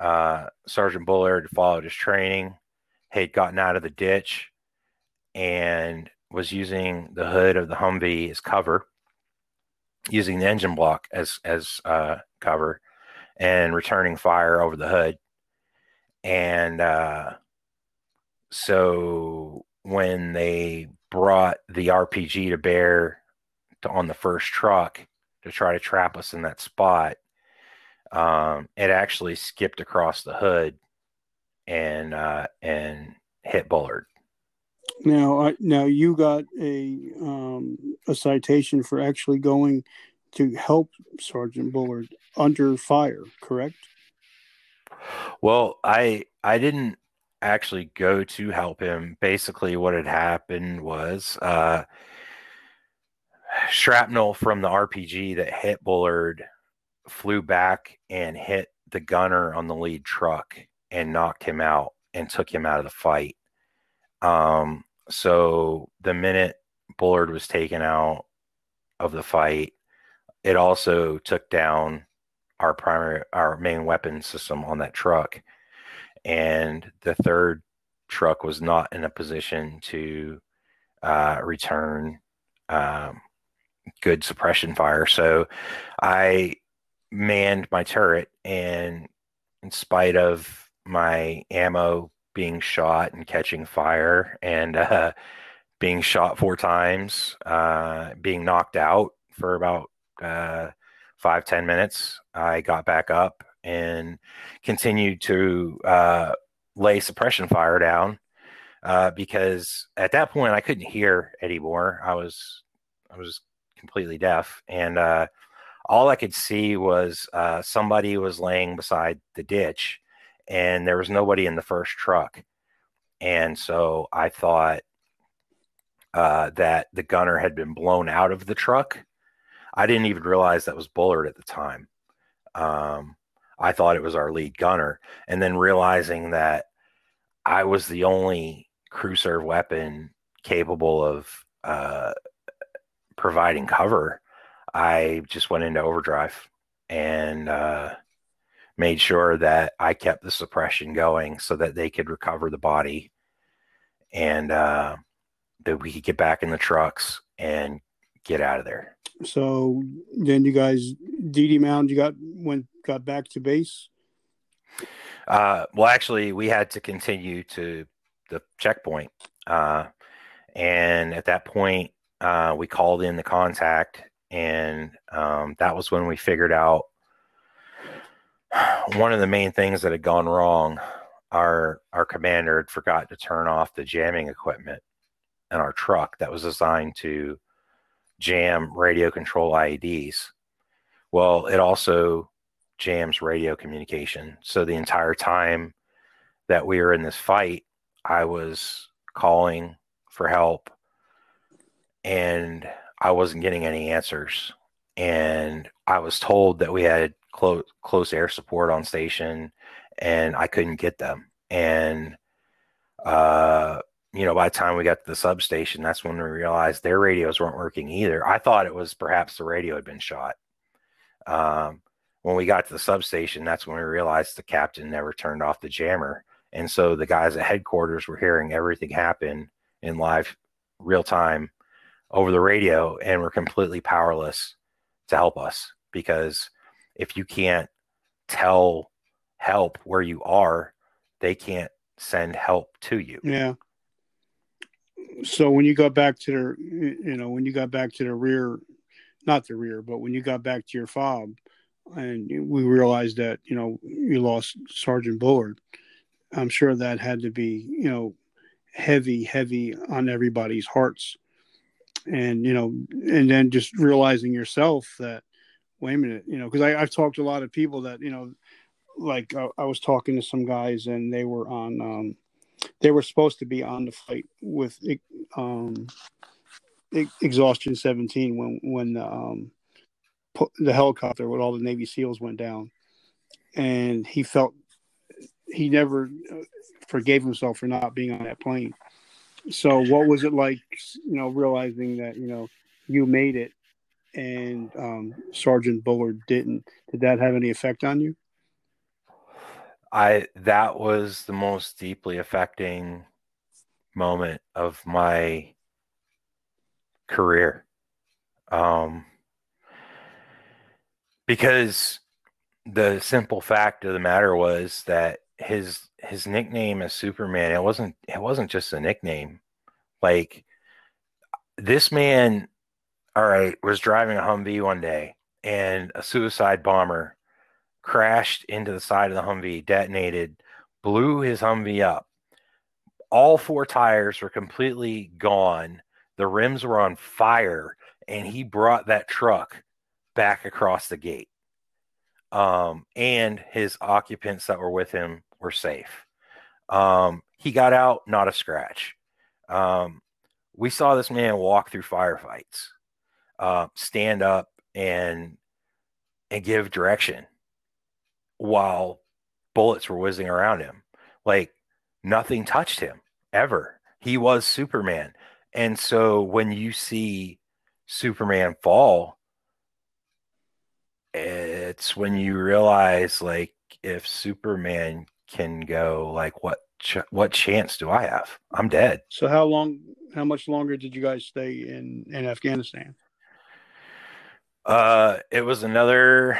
uh, Sergeant Bullard followed his training, had gotten out of the ditch, and was using the hood of the Humvee as cover, using the engine block as as uh, cover, and returning fire over the hood. And uh, so when they brought the RPG to bear to, on the first truck to try to trap us in that spot, um, it actually skipped across the hood and uh, and hit Bullard. Now, I, now you got a um, a citation for actually going to help Sergeant Bullard under fire, correct? Well, I I didn't actually go to help him. Basically, what had happened was uh, shrapnel from the RPG that hit Bullard flew back and hit the gunner on the lead truck and knocked him out and took him out of the fight. Um, so the minute Bullard was taken out of the fight, it also took down our primary, our main weapon system on that truck. And the third truck was not in a position to uh, return um, good suppression fire. So I manned my turret, and in spite of my ammo being shot and catching fire and uh, being shot four times, uh, being knocked out for about uh, five ten minutes, I got back up and continued to uh, lay suppression fire down uh, because at that point I couldn't hear anymore. I was I was completely deaf, and uh, all I could see was uh, somebody was laying beside the ditch, and there was nobody in the first truck, and so I thought uh, that the gunner had been blown out of the truck. I didn't even realize that was Bullard at the time. Um, I thought it was our lead gunner, and then realizing that I was the only crew serve weapon capable of uh, providing cover, I just went into overdrive and uh, made sure that I kept the suppression going so that they could recover the body and uh, that we could get back in the trucks and get out of there. So then you guys DD Mound, you got went got back to base. Uh, well, actually, we had to continue to the checkpoint. Uh, and at that point, uh, we called in the contact, and um, that was when we figured out one of the main things that had gone wrong. Our our commander had forgot to turn off the jamming equipment in our truck that was designed to jam radio control IEDs. Well, it also jams radio communication. So the entire time that we were in this fight, I was calling for help and I wasn't getting any answers. And I was told that we had close close air support on station and I couldn't get them. And uh you know, by the time we got to the substation, that's when we realized their radios weren't working either. I thought it was perhaps the radio had been shot. Um, when we got to the substation, that's when we realized the captain never turned off the jammer. And so the guys at headquarters were hearing everything happen in live real time over the radio and were completely powerless to help us because if you can't tell help where you are, they can't send help to you. Yeah. So when you got back to the, you know, when you got back to the rear, not the rear, but when you got back to your fob, and we realized that you know you lost Sergeant Bullard, I'm sure that had to be, you know, heavy, heavy on everybody's hearts. And, you know, and then just realizing yourself that, wait a minute, you know, because I've talked to a lot of people that, you know, like uh, I was talking to some guys and they were on, um, they were supposed to be on the fight with um, Extortion 17 when, when um, the helicopter with all the Navy SEALs went down. And he felt he never uh, forgave himself for not being on that plane. So, what was it like, you know, realizing that you know you made it and um, Sergeant Bullard didn't? Did that have any effect on you? I that was the most deeply affecting moment of my career. Um, because the simple fact of the matter was that his his nickname as Superman, it wasn't it wasn't just a nickname. Like this man, all right, was driving a Humvee one day and a suicide bomber crashed into the side of the Humvee, detonated, blew his Humvee up. All four tires were completely gone. The rims were on fire, and he brought that truck back across the gate. Um, and his occupants that were with him were safe. Um, he got out, not a scratch. Um, we saw this man walk through firefights. Uh, stand up and and give direction while bullets were whizzing around him. Like nothing touched him ever. He was Superman. And so when you see Superman fall, it's when you realize like if Superman can go, like what ch- what chance do I have? I'm dead. So how long how much longer did you guys stay in in Afghanistan? Uh it was another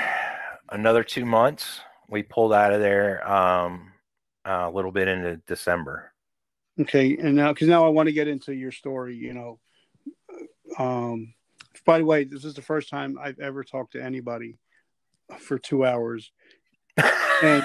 another 2 months. We pulled out of there um a little bit into December. Okay, and now because now I want to get into your story. You know, um, by the way, this is the first time I've ever talked to anybody for two hours, and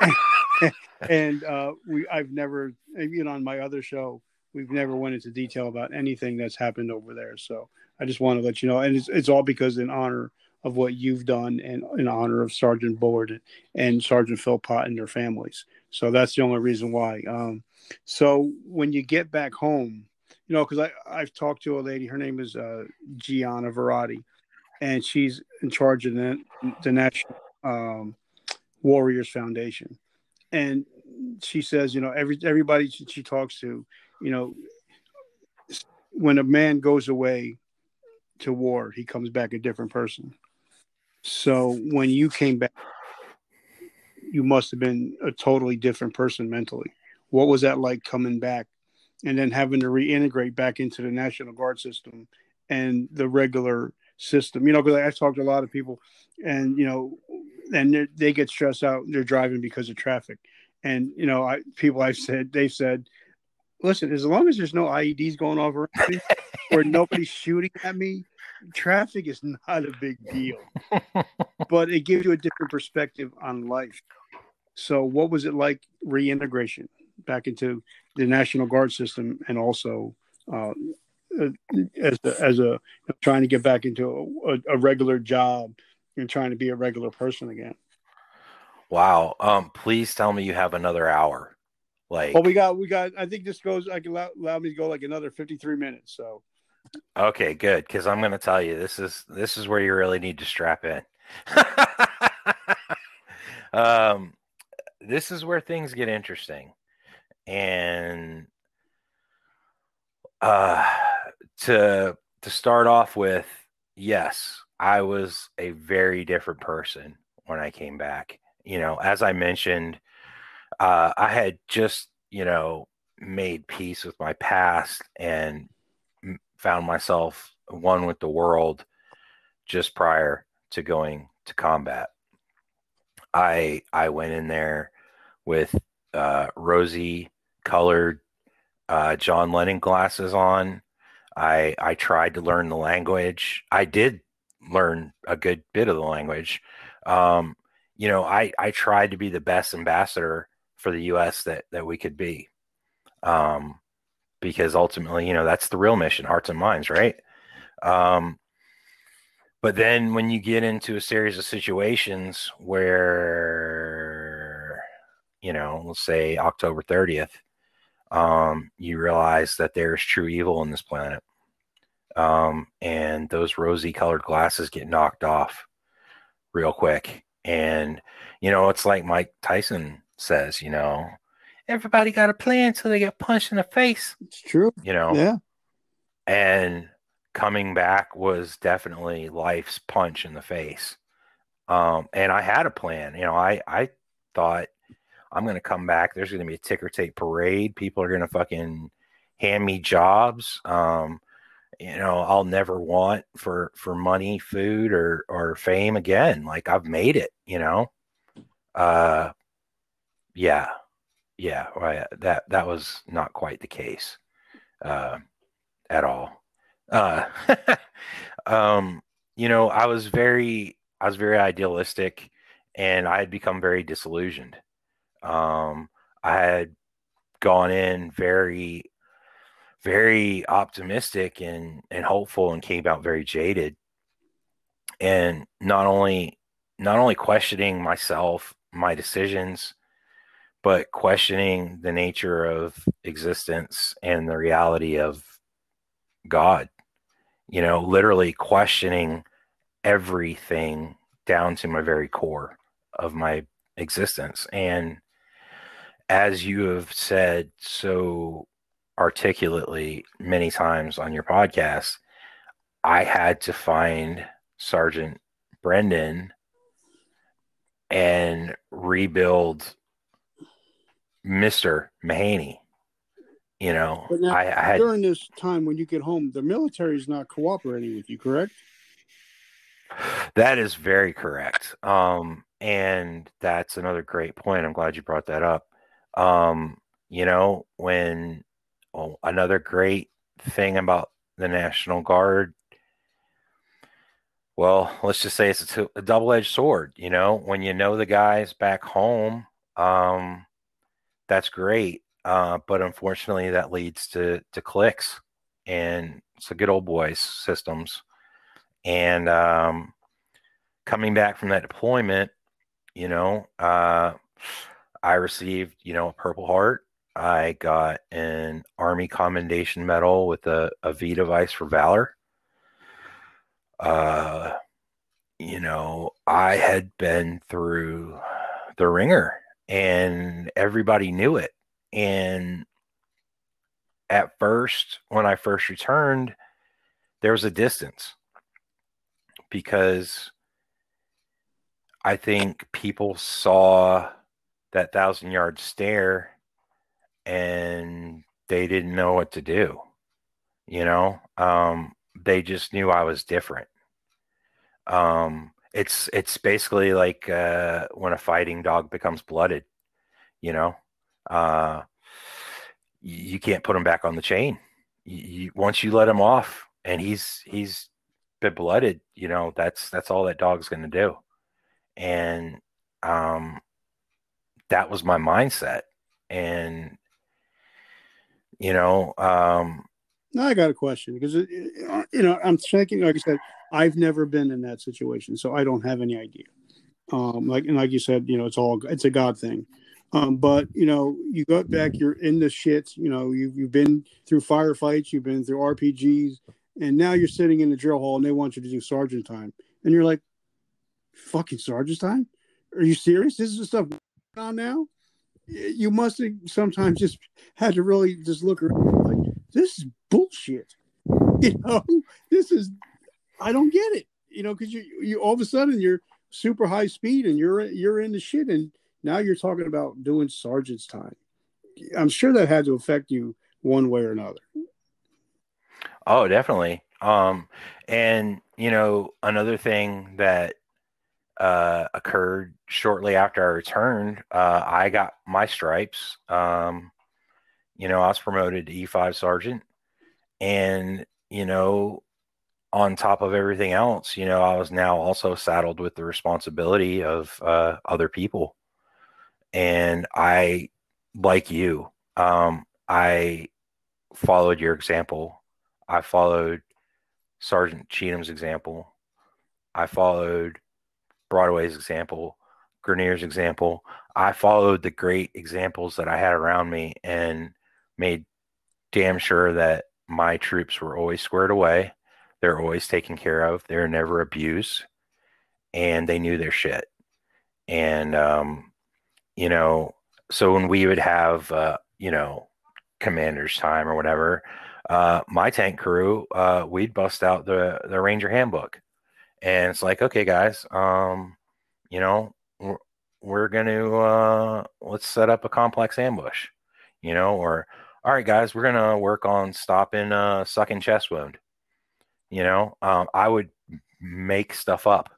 and, and uh, we I've never even on my other show we've never went into detail about anything that's happened over there. So I just want to let you know, and it's it's all because in honor of what you've done and in honor of Sergeant Bullard and Sergeant Philpott and their families. So that's the only reason why. Um, so when you get back home, you know, because I I've talked to a lady. Her name is uh, Gianna Verratti, and she's in charge of the, the National um, Warriors Foundation. And she says, you know, every everybody she, she talks to, you know, when a man goes away to war, he comes back a different person. So when you came back, you must have been a totally different person mentally. What was that like coming back and then having to reintegrate back into the National Guard system and the regular system? You know, because I've talked to a lot of people and, you know, and they get stressed out. They're driving because of traffic. And, you know, I, people I've said, they've said, listen, as long as there's no IEDs going off around or nobody's shooting at me, traffic is not a big deal. but it gives you a different perspective on life. So, what was it like reintegration back into the National Guard system and also uh, as a, as a trying to get back into a, a, regular job and trying to be a regular person again? Wow. Um, please tell me you have another hour. Like, well, we got, we got, I think this goes, I can allow, allow me to go like another 53 minutes. So, okay, good. Cause I'm going to tell you, this is, this is where you really need to strap in. um, this is where things get interesting. And, uh, to, to start off with, yes, I was a very different person when I came back. You know, as I mentioned, uh, I had just, you know, made peace with my past and found myself one with the world just prior to going to combat. I I went in there with uh, rosy colored uh, John Lennon glasses on. I I tried to learn the language. I did learn a good bit of the language. Um, you know, I I tried to be the best ambassador for the U.S. that that we could be, um, because ultimately, you know, that's the real mission, hearts and minds, right? Um, but then when you get into a series of situations where, you know, let's say October 30th, um, you realize that there's true evil on this planet. Um, and those rosy colored glasses get knocked off real quick. And, you know, it's like Mike Tyson says, you know, everybody got a plan until they get punched in the face. It's true. You know? Yeah. And coming back was definitely life's punch in the face. Um, and I had a plan. You know, I, I thought I'm going to come back. There's going to be a ticker tape parade. People are going to fucking hand me jobs. Um, you know, I'll never want for, for money, food or, or fame again. Like I've made it, you know? Uh, yeah, yeah. That that was not quite the case uh, at all. Uh, um, you know, I was very, I was very idealistic, and I had become very disillusioned. Um, I had gone in very, very optimistic and and hopeful, and came out very jaded, and not only not only questioning myself, my decisions, but questioning the nature of existence and the reality of God. you know, literally questioning everything down to my very core of my existence. And as you have said so articulately many times on your podcast, I had to find Sergeant Brendan and rebuild Mr. Mahaney. You know, now, I, I, had during this time when you get home, the military is not cooperating with you, correct? That is very correct. Um, and that's another great point. I'm glad you brought that up. Um, you know, when well, another great thing about the National Guard well, let's just say it's a, a double-edged sword. You know, when you know the guys back home, um, that's great. Uh, but unfortunately, that leads to to clicks, and so good old boys systems. And um, coming back from that deployment, you know, uh, I received, you know, a Purple Heart. I got an Army Commendation Medal with a, a V device for Valor uh, you know, I had been through the wringer and everybody knew it. And at first, when I first returned, there was a distance because I think people saw that thousand yard stare and they didn't know what to do. You know, um, they just knew I was different. Um, it's it's basically like uh, when a fighting dog becomes blooded. You know, uh, you, can't put him back on the chain. You, you, once you let him off, and he's he's been blooded. You know, that's that's all that dog's going to do. And um, that was my mindset. And you know, um, now I got a question because you know I'm thinking, like I said, I've never been in that situation, so I don't have any idea. Um, like and like you said, you know, it's all it's a God thing. Um, but you know, you got back, you're in the shit. You know, you've you've been through firefights, you've been through RPGs, and now you're sitting in the drill hall and they want you to do sergeant time, and you're like, "Fucking sergeant time? Are you serious? This is the stuff on now." You must have sometimes just had to really just look around "This is bullshit." You know, this is I don't get it. You know, because you you all of a sudden you're super high speed and you're you're in the shit, and now you're talking about doing sergeant's time. I'm sure that had to affect you one way or another. Oh, definitely. Um, and you know, another thing that uh, occurred shortly after I returned, uh, I got my stripes. Um, you know, I was promoted to E5 sergeant, and you know, on top of everything else, you know, I was now also saddled with the responsibility of uh, other people. And I, like you, um, I followed your example. I followed Sergeant Cheatham's example. I followed Broadway's example, Grenier's example. I followed the great examples that I had around me and made damn sure that my troops were always squared away they're always taken care of. They're never abused, and they knew their shit. And um, you know, so when we would have uh, you know commander's time or whatever, uh, my tank crew, uh, we'd bust out the the Ranger handbook, and it's like, okay, guys, um, you know, we're, we're gonna uh, let's set up a complex ambush, you know, or all right, guys, we're gonna work on stopping uh, sucking chest wound you know, um, I would make stuff up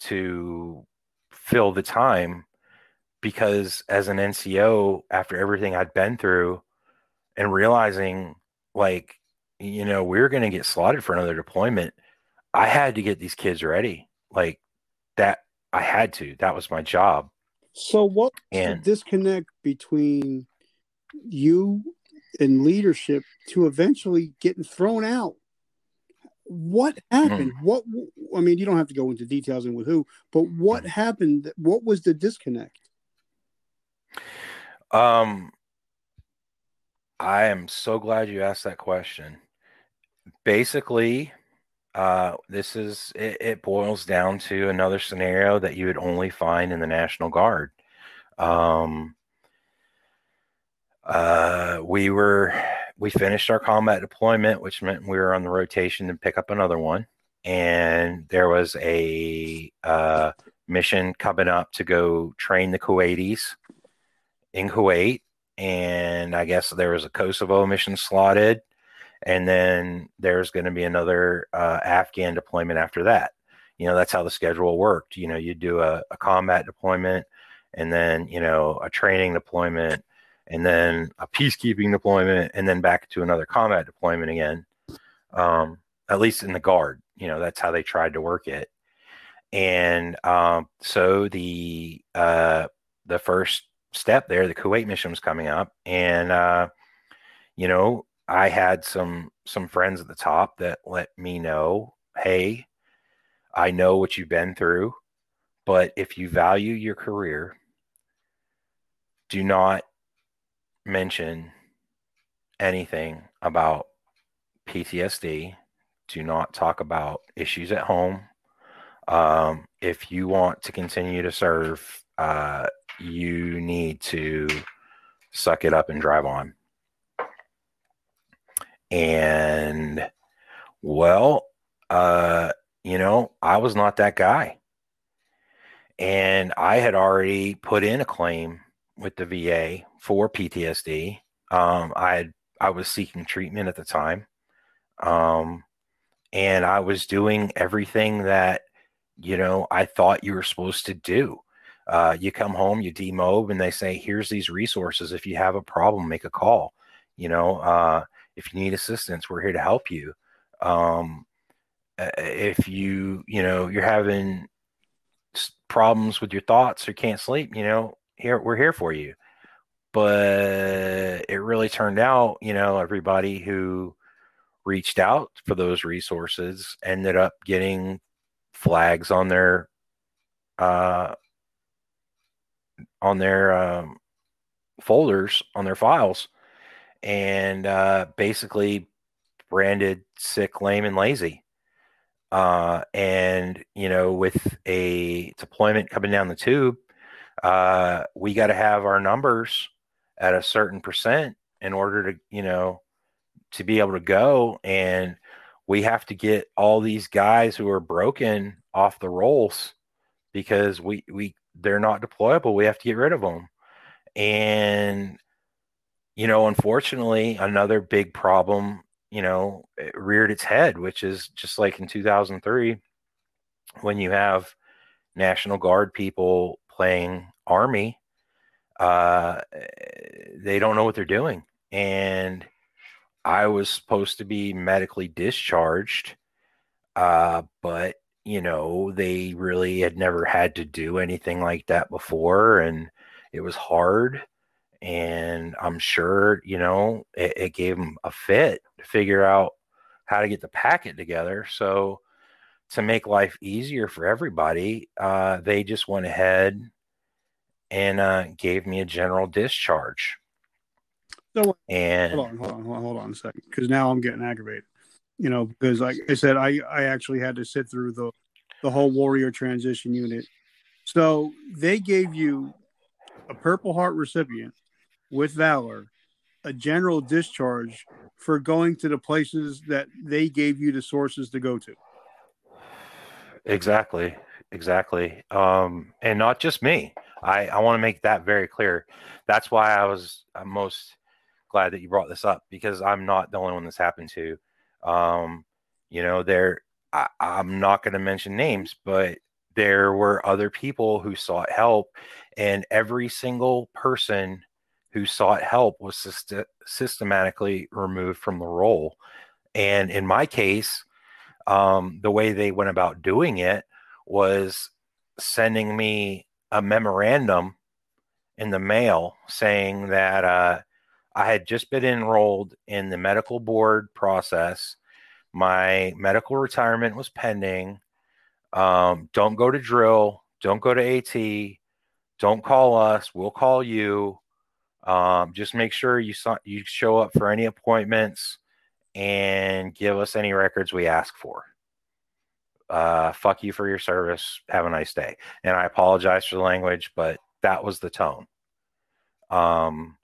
to fill the time because as an NCO, after everything I'd been through and realizing like, you know, we going to get slotted for another deployment, I had to get these kids ready. Like that, I had to. That was my job. So, what and, the disconnect between you and leadership to eventually getting thrown out? what happened mm. what i mean you don't have to go into details and with who but what mm. happened what was the disconnect um i am so glad you asked that question basically uh, this is it, it, boils down to another scenario that you would only find in the National Guard. Um, uh, we were we finished our combat deployment, which meant we were on the rotation to pick up another one, and there was a uh, mission coming up to go train the Kuwaitis in Kuwait, and I guess there was a Kosovo mission slotted and then there's going to be another uh, Afghan deployment after that. You know, that's how the schedule worked. You know, you do a, a combat deployment, and then you know a training deployment, and then a peacekeeping deployment, and then back to another combat deployment again. Um, at least in the guard, you know, that's how they tried to work it. And um, so the uh, the first step there, the Kuwait mission was coming up, and uh, you know, I had some some friends at the top that let me know, hey, I know what you've been through, but if you value your career, do not mention anything about PTSD. Do not talk about issues at home. Um, if you want to continue to serve, uh, you need to suck it up and drive on. And well, uh, you know, I was not that guy. And I had already put in a claim with the VA for PTSD. Um, I had I was seeking treatment at the time. Um, and I was doing everything that, you know, I thought you were supposed to do. Uh, you come home, you demob, and they say, here's these resources. If you have a problem, make a call. You know, uh, if you need assistance, we're here to help you. Um, if you, you know, you're having problems with your thoughts or can't sleep, you know, here we're here for you. But it really turned out, you know, everybody who reached out for those resources ended up getting flags on their uh on their um, folders on their files and uh, basically branded sick, lame, and lazy. Uh, and you know, with a deployment coming down the tube, uh, we got to have our numbers at a certain percent in order to, you know, to be able to go. And we have to get all these guys who are broken off the rolls because we we they're not deployable. We have to get rid of them. And you know, unfortunately, another big problem, you know, it reared its head, which is just like in 2003 when you have National Guard people playing Army, uh, they don't know what they're doing. And I was supposed to be medically discharged, uh, but you know, they really had never had to do anything like that before, and it was hard and I'm sure you know it, it, gave them a fit to figure out how to get the packet together. So to make life easier for everybody, uh, they just went ahead and uh, gave me a general discharge. So and hold on, hold on, hold on, hold on a second, because now I'm getting aggravated. You know, because like I said, I I actually had to sit through the the whole warrior transition unit. So they gave you a Purple Heart recipient with valor a general discharge for going to the places that they gave you the sources to go to. Exactly. Exactly. Um, and not just me. I, I want to make that very clear. That's why I was I'm most glad that you brought this up because I'm not the only one this happened to. Um, you know, there I, I'm not going to mention names, but there were other people who sought help, and every single person who sought help was syst- systematically removed from the roll. And in my case, um, the way they went about doing it was sending me a memorandum in the mail saying that uh, I had just been enrolled in the medical board process. My medical retirement was pending. Um, don't go to drill. Don't go to AT. Don't call us. We'll call you. Um, just make sure you you show up for any appointments and give us any records we ask for. uh, fuck you for your service. Have a nice day. And I apologize for the language, but that was the tone. Um,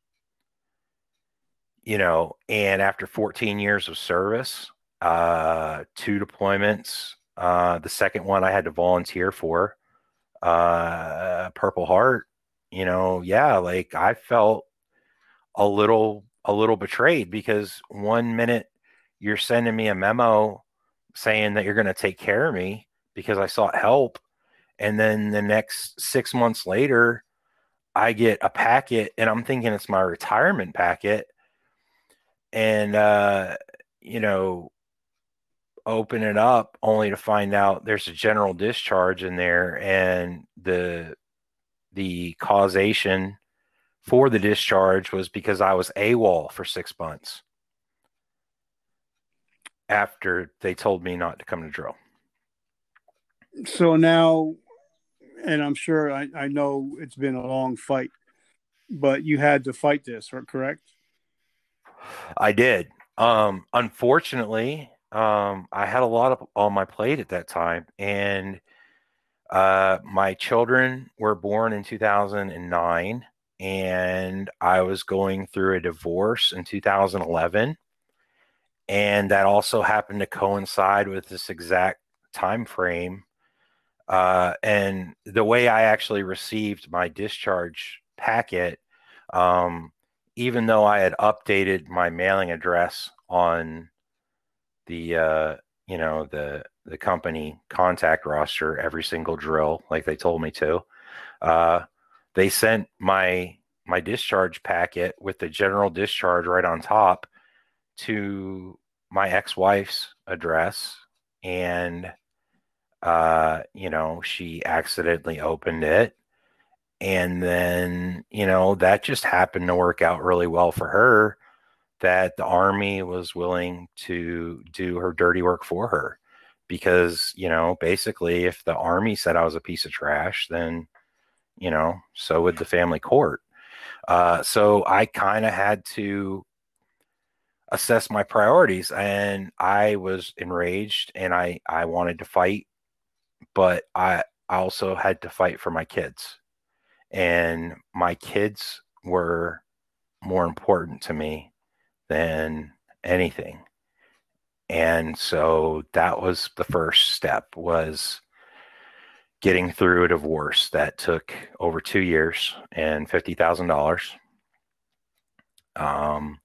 you know, and after 14 years of service, uh, two deployments, uh, the second one I had to volunteer for, uh, Purple Heart, you know, yeah, like I felt a little, a little betrayed because one minute you're sending me a memo saying that you're going to take care of me because I sought help. And then the next six months later, I get a packet and I'm thinking it's my retirement packet. And, uh, you know, open it up only to find out there's a general discharge in there and the the causation for the discharge was because I was AWOL for six months after they told me not to come to drill. So now, and I'm sure I, I know it's been a long fight, but you had to fight this, correct? I did. Um, unfortunately, um, I had a lot of on my plate at that time, and uh, my children were born in 2009, and I was going through a divorce in 2011 and that also happened to coincide with this exact time frame. Uh, and the way i actually received my discharge packet um, even though i had updated my mailing address on the uh, you know the the company contact roster every single drill like they told me to uh, they sent my my discharge packet with the general discharge right on top to my ex-wife's address and uh you know she accidentally opened it. And then you know that just happened to work out really well for her that the army was willing to do her dirty work for her. Because you know basically if the army said i was a piece of trash then you know so would the family court. Uh, so i kind of had to assess my priorities and I was enraged and I I wanted to fight but I I also had to fight for my kids. And my kids were more important to me than anything. And so that was the first step was getting through a divorce that took over 2 years and $50,000 um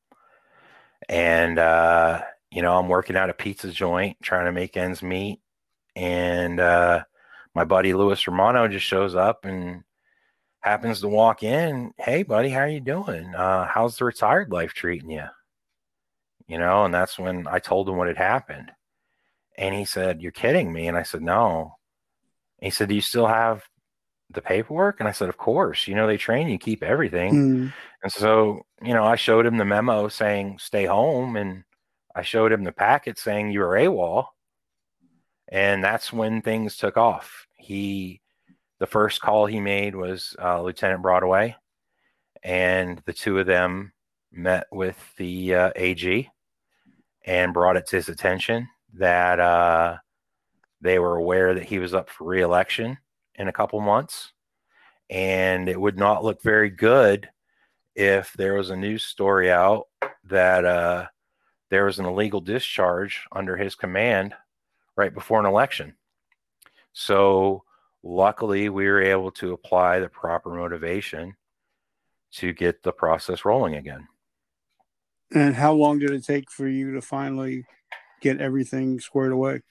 and uh, you know i'm working at a pizza joint trying to make ends meet and uh, my buddy louis romano just shows up and happens to walk in hey buddy how are you doing uh, how's the retired life treating you you know and that's when i told him what had happened and he said you're kidding me and i said no and he said do you still have the paperwork? And I said, Of course. You know, they train you keep everything. Mm. And so, you know, I showed him the memo saying stay home and I showed him the packet saying you were AWOL. And that's when things took off. He the first call he made was uh, Lieutenant Broadway, and the two of them met with the uh, AG and brought it to his attention that uh, they were aware that he was up for reelection in a couple months. And it would not look very good if there was a news story out that uh, there was an illegal discharge under his command right before an election. So, luckily, we were able to apply the proper motivation to get the process rolling again. And how long did it take for you to finally get everything squared away?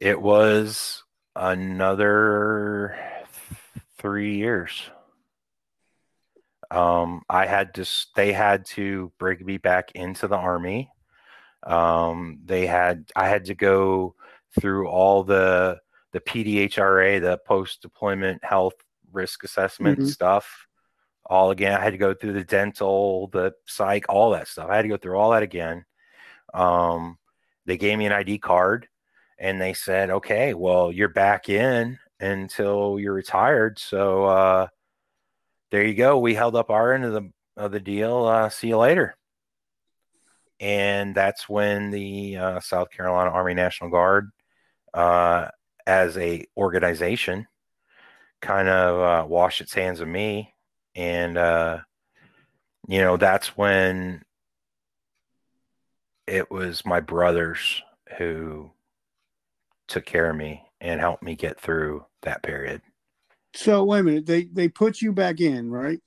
It was another three years. Um, I had to, they had to bring me back into the army. Um, they had, I had to go through all the, the PDHRA, the post deployment health risk assessment mm-hmm. stuff. All again, I had to go through the dental, the psych, all that stuff. I had to go through all that again. Um, they gave me an ID card and they said, okay, well, you're back in until you're retired. So uh, there you go. We held up our end of the of the deal. Uh, see you later. and that's when the uh, South Carolina Army National Guard, uh, as a organization, kind of uh, washed its hands of me, and uh, you know that's when it was my brothers who took care of me and helped me get through that period. So wait a minute, they they put you back in, right?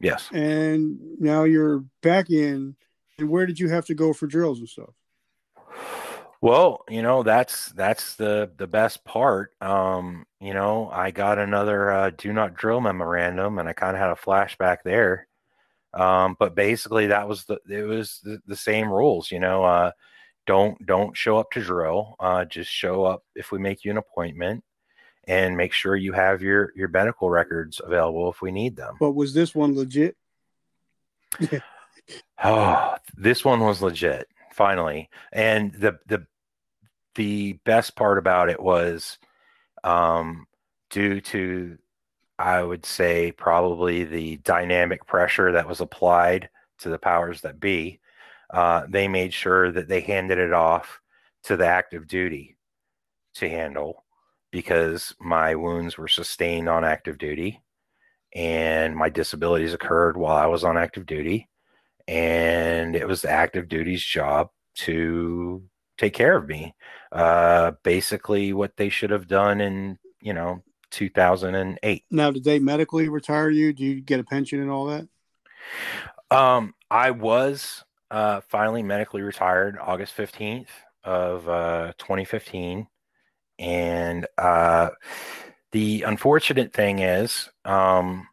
Yes. And now you're back in. And where did you have to go for drills and stuff? Well, you know that's that's the the best part. Um, you know, I got another uh, do not drill memorandum, and I kind of had a flashback there. Um, but basically, that was the it was the, the same rules. You know, uh, don't don't show up to drill. Uh, just show up if we make you an appointment, and make sure you have your your medical records available if we need them. But was this one legit? oh, this one was legit. Finally, and the the the best part about it was, um, due to I would say probably the dynamic pressure that was applied to the powers that be. Uh, they made sure that they handed it off to the active duty to handle because my wounds were sustained on active duty and my disabilities occurred while I was on active duty. And it was the active duty's job to take care of me. Uh, basically, what they should have done in, you know, 2008. Now, did they medically retire you? Do you get a pension and all that? Um, I was uh, finally medically retired August 15th of uh, 2015. And uh, the unfortunate thing is, um,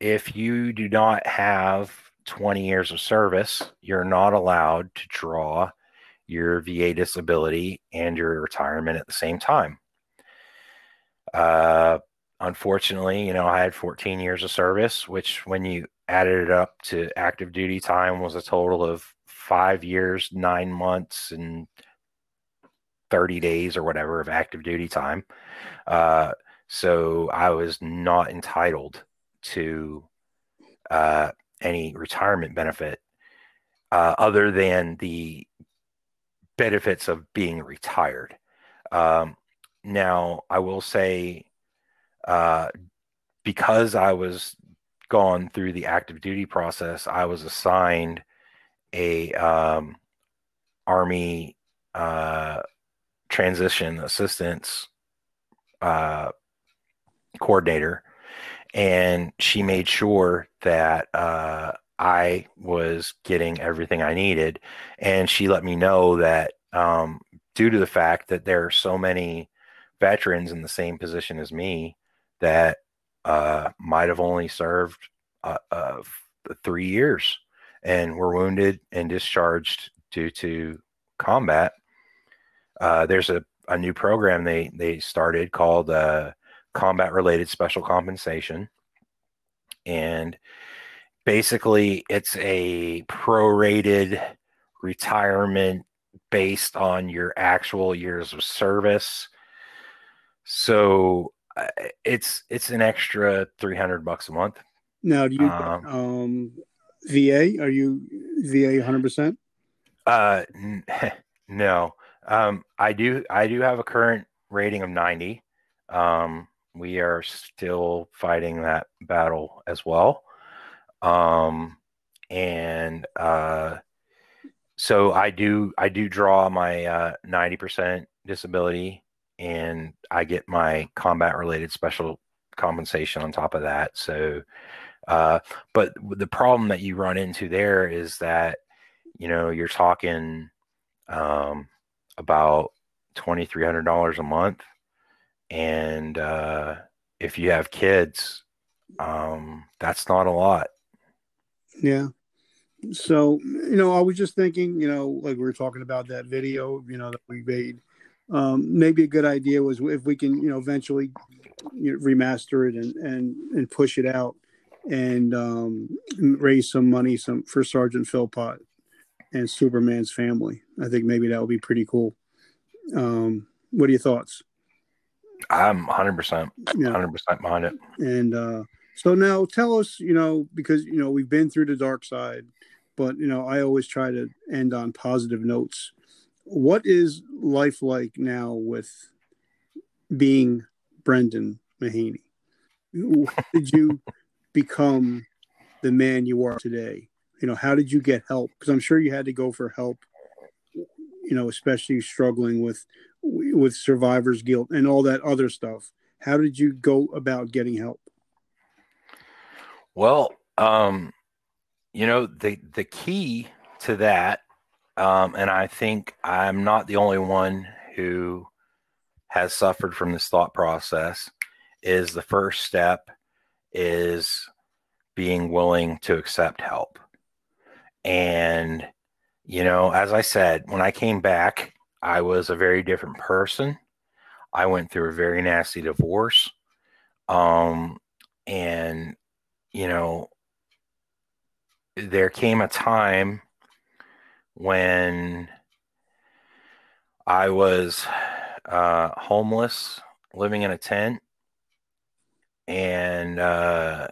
if you do not have 20 years of service, you're not allowed to draw your VA disability and your retirement at the same time. Uh, unfortunately, you know, I had 14 years of service, which when you added it up to active duty time was a total of five years, nine months, and 30 days or whatever of active duty time. Uh, so I was not entitled to uh, any retirement benefit uh, other than the benefits of being retired. Um, now, I will say, uh, because I was gone through the active duty process, I was assigned a um, Army uh, transition assistance uh, coordinator, and she made sure that uh, I was getting everything I needed, and she let me know that um, due to the fact that there are so many veterans in the same position as me that uh, might have only served uh, three years and were wounded and discharged due to combat. Uh, there's a, a new program they, they started called uh, Combat Related Special Compensation. And basically, it's a prorated retirement based on your actual years of service so uh, it's it's an extra 300 bucks a month. Now, do you um, um VA? Are you VA 100%? Uh no. Um I do I do have a current rating of 90. Um we are still fighting that battle as well. Um and uh so I do I do draw my uh 90% disability and I get my combat related special compensation on top of that. So, uh, but the problem that you run into there is that, you know, you're talking um, about $2,300 a month. And uh, if you have kids, um, that's not a lot. Yeah. So, you know, I was just thinking, you know, like we were talking about that video, you know, that we made um, maybe a good idea was if we can, you know, eventually you know, remaster it and, and, and push it out and um, raise some money some for Sergeant Philpott and Superman's family. I think maybe that would be pretty cool. Um, what are your thoughts? I'm 100%, 100% behind it. And uh, so now tell us, you know, because, you know, we've been through the dark side, but you know, I always try to end on positive notes. What is life like now with being Brendan Mahaney? Did you become the man you are today? You know, how did you get help? Because I'm sure you had to go for help. You know, especially struggling with with survivor's guilt and all that other stuff. How did you go about getting help? Well, um, you know, the the key to that, um, and I think I'm not the only one who has suffered from this thought process, is the first step is being willing to accept help. And, you know, as I said, when I came back, I was a very different person. I went through a very nasty divorce. Um, and, you know, there came a time when I was uh, homeless, living in a tent, and uh,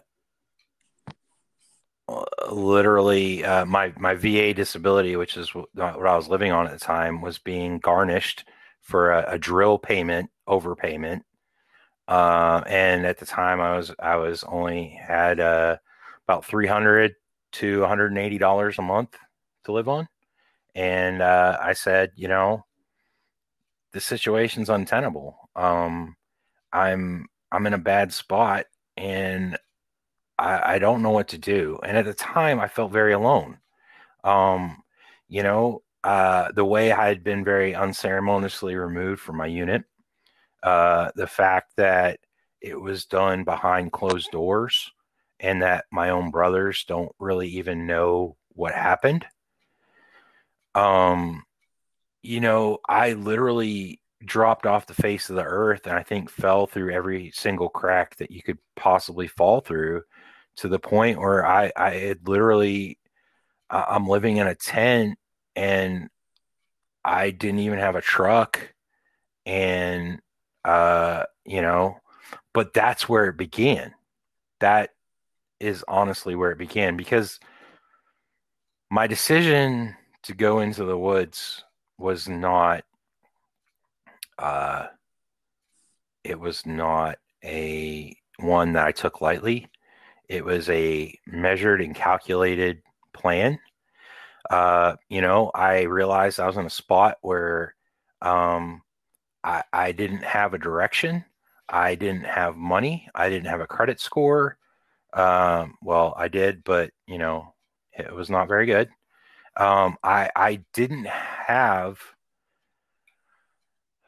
literally uh, my my VA disability, which is what I was living on at the time, was being garnished for a, a drill payment overpayment. Uh, and at the time, I was I was only had uh, about three hundred to one hundred and eighty dollars a month to live on, and uh, I said, you know, the situation's untenable. Um, I'm I'm in a bad spot, and I, I don't know what to do. And at the time, I felt very alone. Um, you know, uh, the way I had been very unceremoniously removed from my unit, uh, the fact that it was done behind closed doors, and that my own brothers don't really even know what happened. Um, you know, I literally dropped off the face of the earth and I think fell through every single crack that you could possibly fall through to the point where I, I had literally, I'm living in a tent and I didn't even have a truck. And, uh, you know, but that's where it began. That is honestly where it began because my decision to go into the woods was not uh it was not a one that I took lightly. It was a measured and calculated plan. Uh, you know, I realized I was in a spot where um, I, I didn't have a direction. I didn't have money. I didn't have a credit score. Um, well, I did, but you know, it was not very good. Um, I I didn't have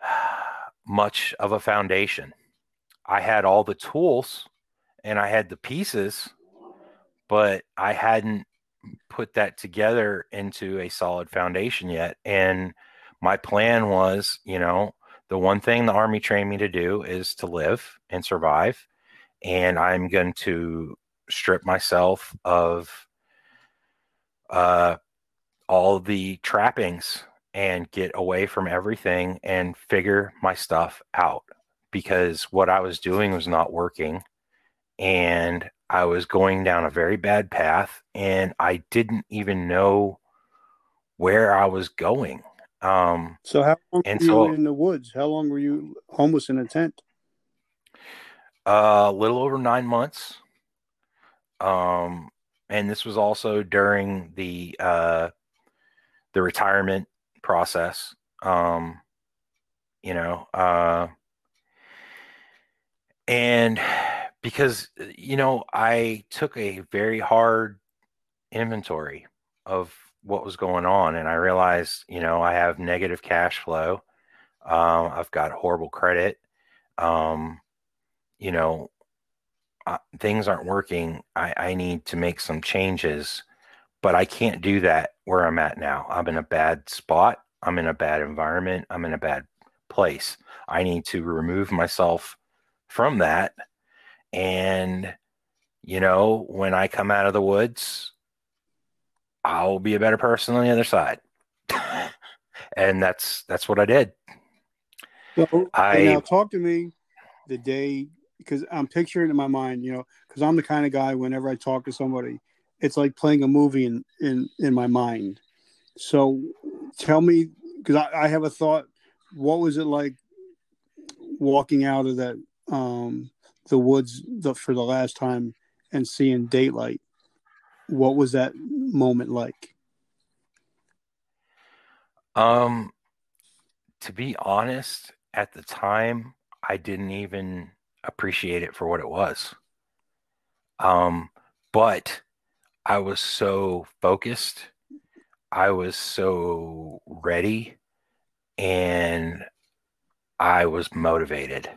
much of a foundation. I had all the tools and I had the pieces, but I hadn't put that together into a solid foundation yet. And my plan was, you know, the one thing the army trained me to do is to live and survive. And I'm going to strip myself of uh, all the trappings and get away from everything and figure my stuff out. Because what I was doing was not working and I was going down a very bad path and I didn't even know where I was going. Um, so how long were so, you in the woods? How long were you homeless in a tent? Uh, a little over nine months. Um, and this was also during the uh, the retirement process. Um, you know, uh, and because you know, I took a very hard inventory of what was going on, and I realized, you know, I have negative cash flow. Um, I've got horrible credit. Um, you know, uh, things aren't working. I, I need to make some changes, but I can't do that where I'm at now. I'm in a bad spot. I'm in a bad environment. I'm in a bad place. I need to remove myself from that. And, you know, when I come out of the woods, I'll be a better person on the other side. and that's that's what I did. So, I now talk to me the day because I'm picturing in my mind, you know, because I'm the kind of guy whenever I talk to somebody it's like playing a movie in in in my mind. So tell me, because I, I have a thought. What was it like walking out of that um, the woods the, for the last time and seeing daylight? What was that moment like? Um, to be honest, at the time, I didn't even appreciate it for what it was. Um, but I was so focused, I was so ready, and I was motivated.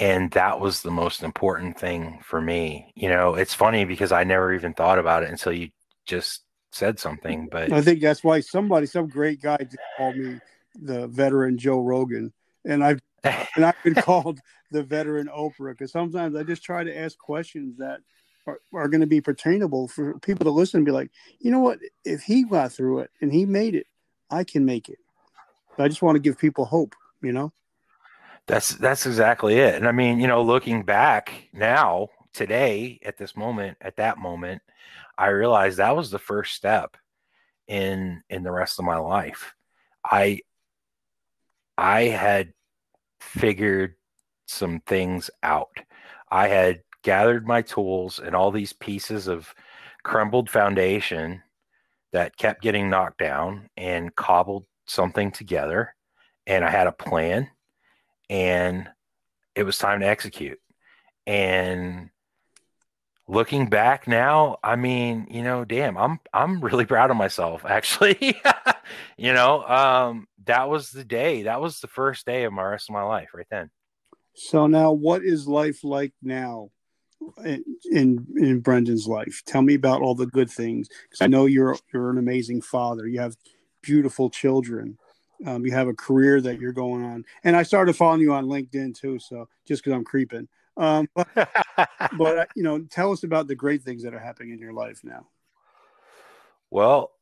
And that was the most important thing for me. You know, it's funny because I never even thought about it until you just said something. But I think that's why somebody, some great guy, called me the veteran Joe Rogan, and I've and I've been called the veteran Oprah because sometimes I just try to ask questions that are, are going to be pertainable for people to listen and be like, you know what? If he got through it and he made it, I can make it. I just want to give people hope, you know? That's that's exactly it. And I mean, you know, looking back now, today, at this moment, at that moment, I realized that was the first step in in the rest of my life. I I had figured some things out. I had gathered my tools and all these pieces of crumbled foundation that kept getting knocked down and cobbled something together. And I had a plan and it was time to execute. And looking back now, I mean, you know, damn, I'm I'm really proud of myself actually. you know, um that was the day. That was the first day of my rest of my life right then. So now what is life like now in in, in Brendan's life? Tell me about all the good things cuz I know you're you're an amazing father. You have beautiful children. Um, you have a career that you're going on. And I started following you on LinkedIn too, so just cuz I'm creeping. Um, but, but uh, you know, tell us about the great things that are happening in your life now. Well,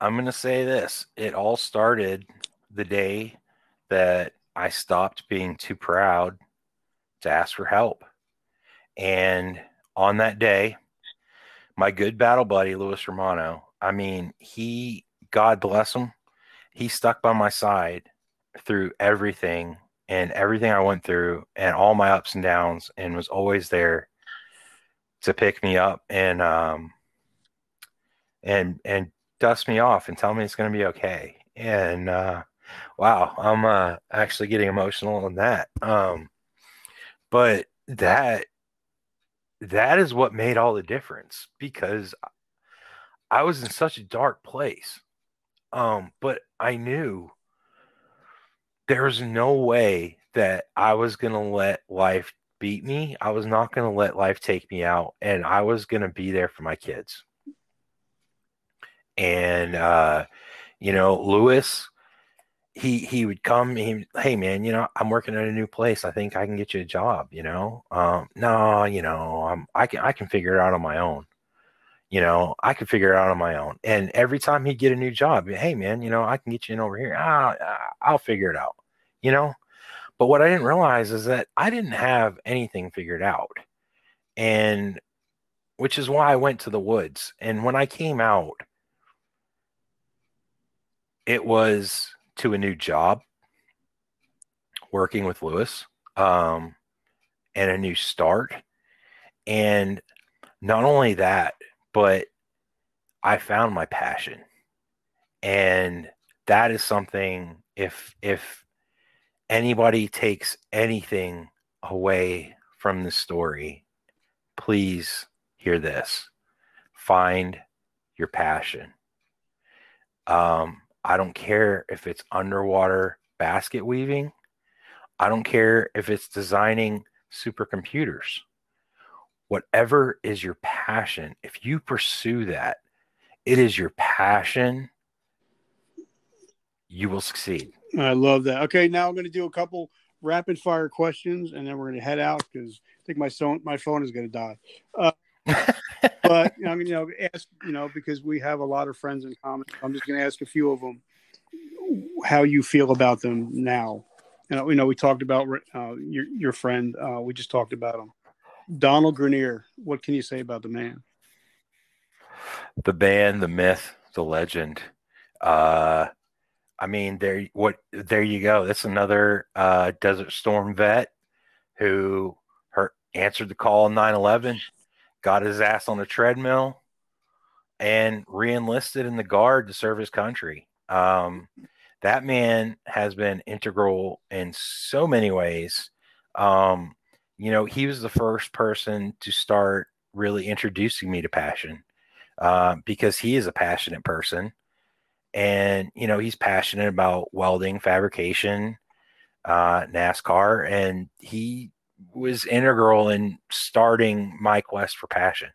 I'm going to say this. It all started the day that I stopped being too proud to ask for help. And on that day, my good battle buddy, Louis Romano, I mean, he, God bless him, he stuck by my side through everything and everything I went through and all my ups and downs and was always there to pick me up and um and and dust me off and tell me it's going to be okay. And uh wow, I'm uh actually getting emotional on that. Um but that that is what made all the difference because I was in such a dark place. Um but I knew there was no way that I was going to let life beat me. I was not going to let life take me out. And I was going to be there for my kids. And, uh, you know, Lewis, he, he would come, he, hey man, you know, I'm working at a new place. I think I can get you a job, you know? Um, no, you know, I'm, I can, I can figure it out on my own you know, I could figure it out on my own. And every time he'd get a new job, hey man, you know, I can get you in over here. I'll, I'll figure it out, you know. But what I didn't realize is that I didn't have anything figured out, and which is why I went to the woods. And when I came out, it was to a new job, working with Lewis, um, and a new start. And not only that, but I found my passion. And that is something if if anybody takes anything away from the story, please hear this. Find your passion. Um, I don't care if it's underwater basket weaving. I don't care if it's designing supercomputers whatever is your passion, if you pursue that, it is your passion, you will succeed. I love that. Okay, now I'm going to do a couple rapid fire questions and then we're going to head out because I think my phone my phone is going to die. Uh, but you know, you know, ask you know because we have a lot of friends in common. I'm just going to ask a few of them how you feel about them now. You know, you know we talked about uh, your your friend. Uh, we just talked about him. Donald Grenier, what can you say about the man? the band, the myth, the legend. Uh, I mean, there what there you go. That's another uh, Desert Storm vet who her, answered the call in 9/11, got his ass on a treadmill, and reenlisted in the guard to serve his country. Um, that man has been integral in so many ways. Um, you know, he was the first person to start really introducing me to passion uh, because he is a passionate person. And, you know, he's passionate about welding, fabrication, uh, NASCAR, and he was integral in starting my quest for passion.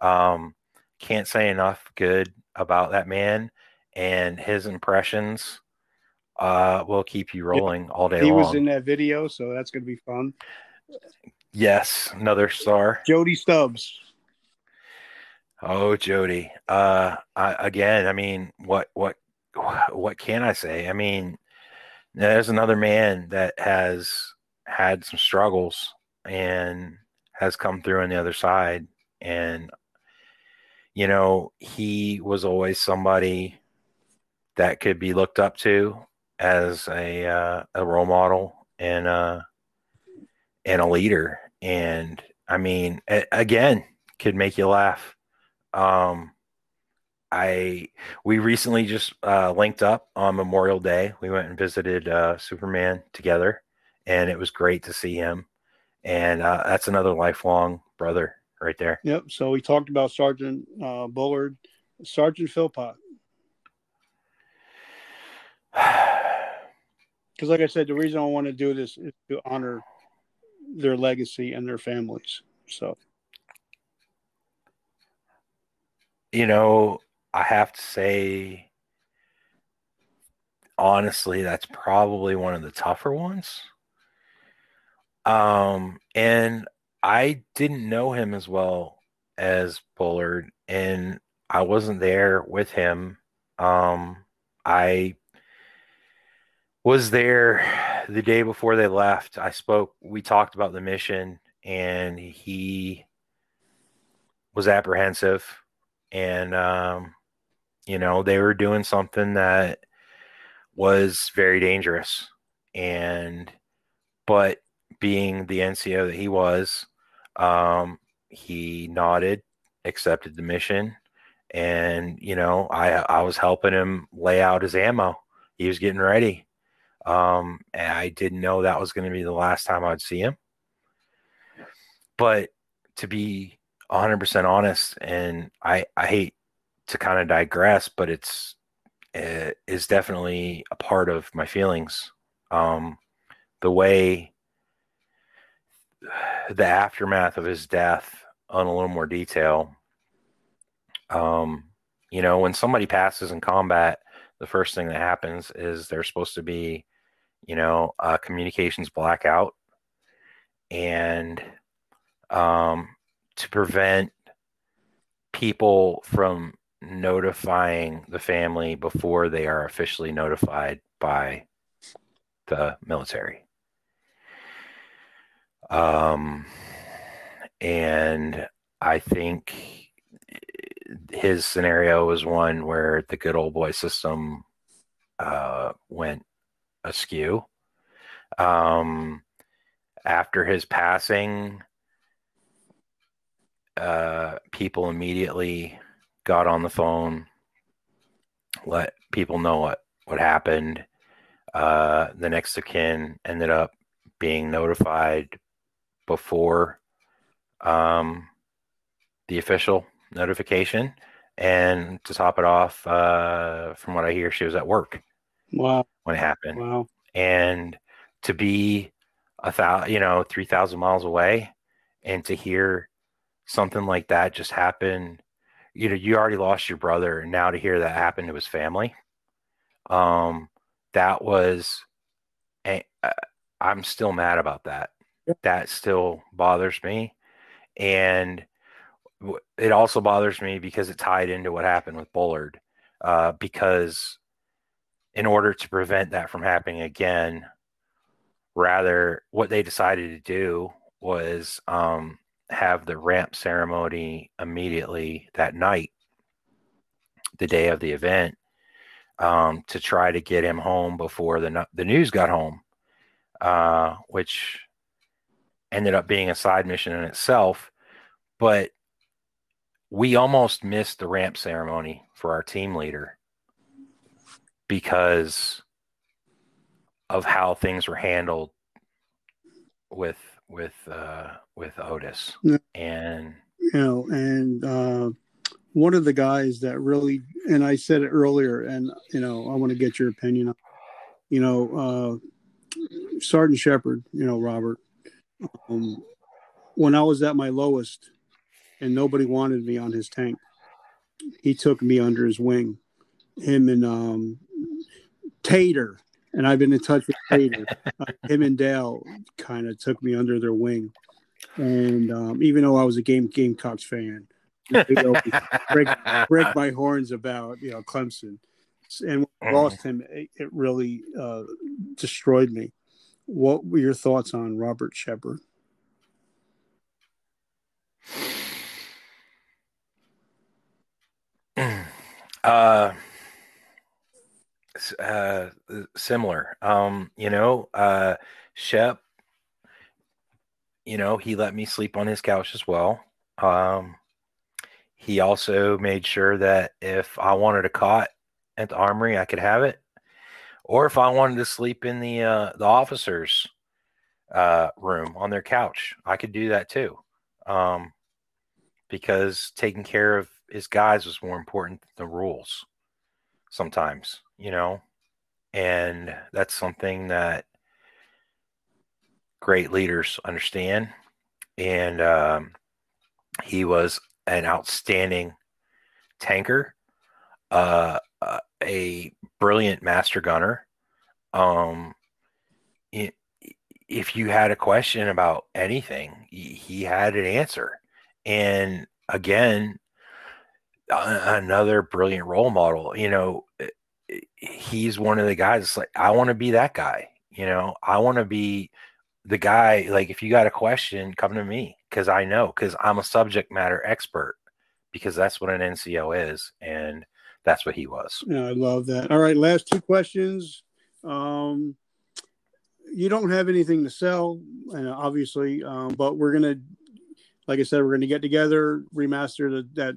Um, can't say enough good about that man and his impressions uh, will keep you rolling all day He long. was in that video, so that's going to be fun. Yes, another star. Jody Stubbs. Oh, Jody. Uh, I, again, I mean, what, what, what can I say? I mean, there's another man that has had some struggles and has come through on the other side. And, you know, he was always somebody that could be looked up to as a, uh, a role model and, uh, and a leader. And I mean, a- again, could make you laugh. Um, I we recently just uh, linked up on Memorial Day. We went and visited uh, Superman together, and it was great to see him. And uh, that's another lifelong brother right there. Yep. So we talked about Sergeant uh, Bullard, Sergeant Philpott. Because, like I said, the reason I want to do this is to honor their legacy and their families. So, you know, I have to say, honestly, that's probably one of the tougher ones. Um, and I didn't know him as well as Bullard, and I wasn't there with him. Um, I was there the day before they left. I spoke, we talked about the mission, and he was apprehensive. And, um, you know, they were doing something that was very dangerous. And, but being the NCO that he was, um, he nodded, accepted the mission. And, you know, I, I was helping him lay out his ammo. He was getting ready. Um, and I didn't know that was going to be the last time I'd see him. But to be 100% honest, and I, I hate to kind of digress, but it's it is definitely a part of my feelings. Um, the way the aftermath of his death on a little more detail. Um, you know, when somebody passes in combat, the first thing that happens is there's supposed to be, you know, a communications blackout, and um, to prevent people from notifying the family before they are officially notified by the military. Um, and I think his scenario was one where the good old boy system uh, went askew. Um, after his passing, uh, people immediately got on the phone, let people know what what happened. Uh, the next of kin ended up being notified before um, the official notification. And to top it off, uh, from what I hear, she was at work wow. when it happened. Wow. And to be a thousand, you know, 3,000 miles away and to hear something like that just happen, you know, you already lost your brother. And now to hear that happen to his family, um, that was, a, uh, I'm still mad about that. Yeah. That still bothers me. And it also bothers me because it tied into what happened with Bullard. Uh, because in order to prevent that from happening again, rather, what they decided to do was um, have the ramp ceremony immediately that night the day of the event um, to try to get him home before the the news got home, uh, which ended up being a side mission in itself. But we almost missed the ramp ceremony for our team leader because of how things were handled with with uh with Otis. And you know and uh one of the guys that really and I said it earlier and you know I want to get your opinion you know uh Sergeant Shepard you know Robert um when I was at my lowest and nobody wanted me on his tank he took me under his wing him and um Tater and I've been in touch with Tater. uh, him and Dale kind of took me under their wing, and um, even though I was a game Gamecocks fan, break, break my horns about you know Clemson, and when I lost him, it, it really uh, destroyed me. What were your thoughts on Robert Shepard? Uh uh, similar. Um, you know, uh, Shep, you know, he let me sleep on his couch as well. Um, he also made sure that if I wanted a cot at the armory, I could have it, or if I wanted to sleep in the uh, the officers' uh, room on their couch, I could do that too. Um, because taking care of his guys was more important than the rules sometimes you know, and that's something that great leaders understand. And um, he was an outstanding tanker, uh, a brilliant master gunner. Um, if you had a question about anything, he had an answer. And again, another brilliant role model. You know, he's one of the guys It's like I want to be that guy. You know, I want to be the guy. Like, if you got a question, come to me because I know because I'm a subject matter expert because that's what an NCO is, and that's what he was. Yeah, I love that. All right, last two questions. Um, you don't have anything to sell, and obviously, um, but we're gonna, like I said, we're gonna get together, remaster the, that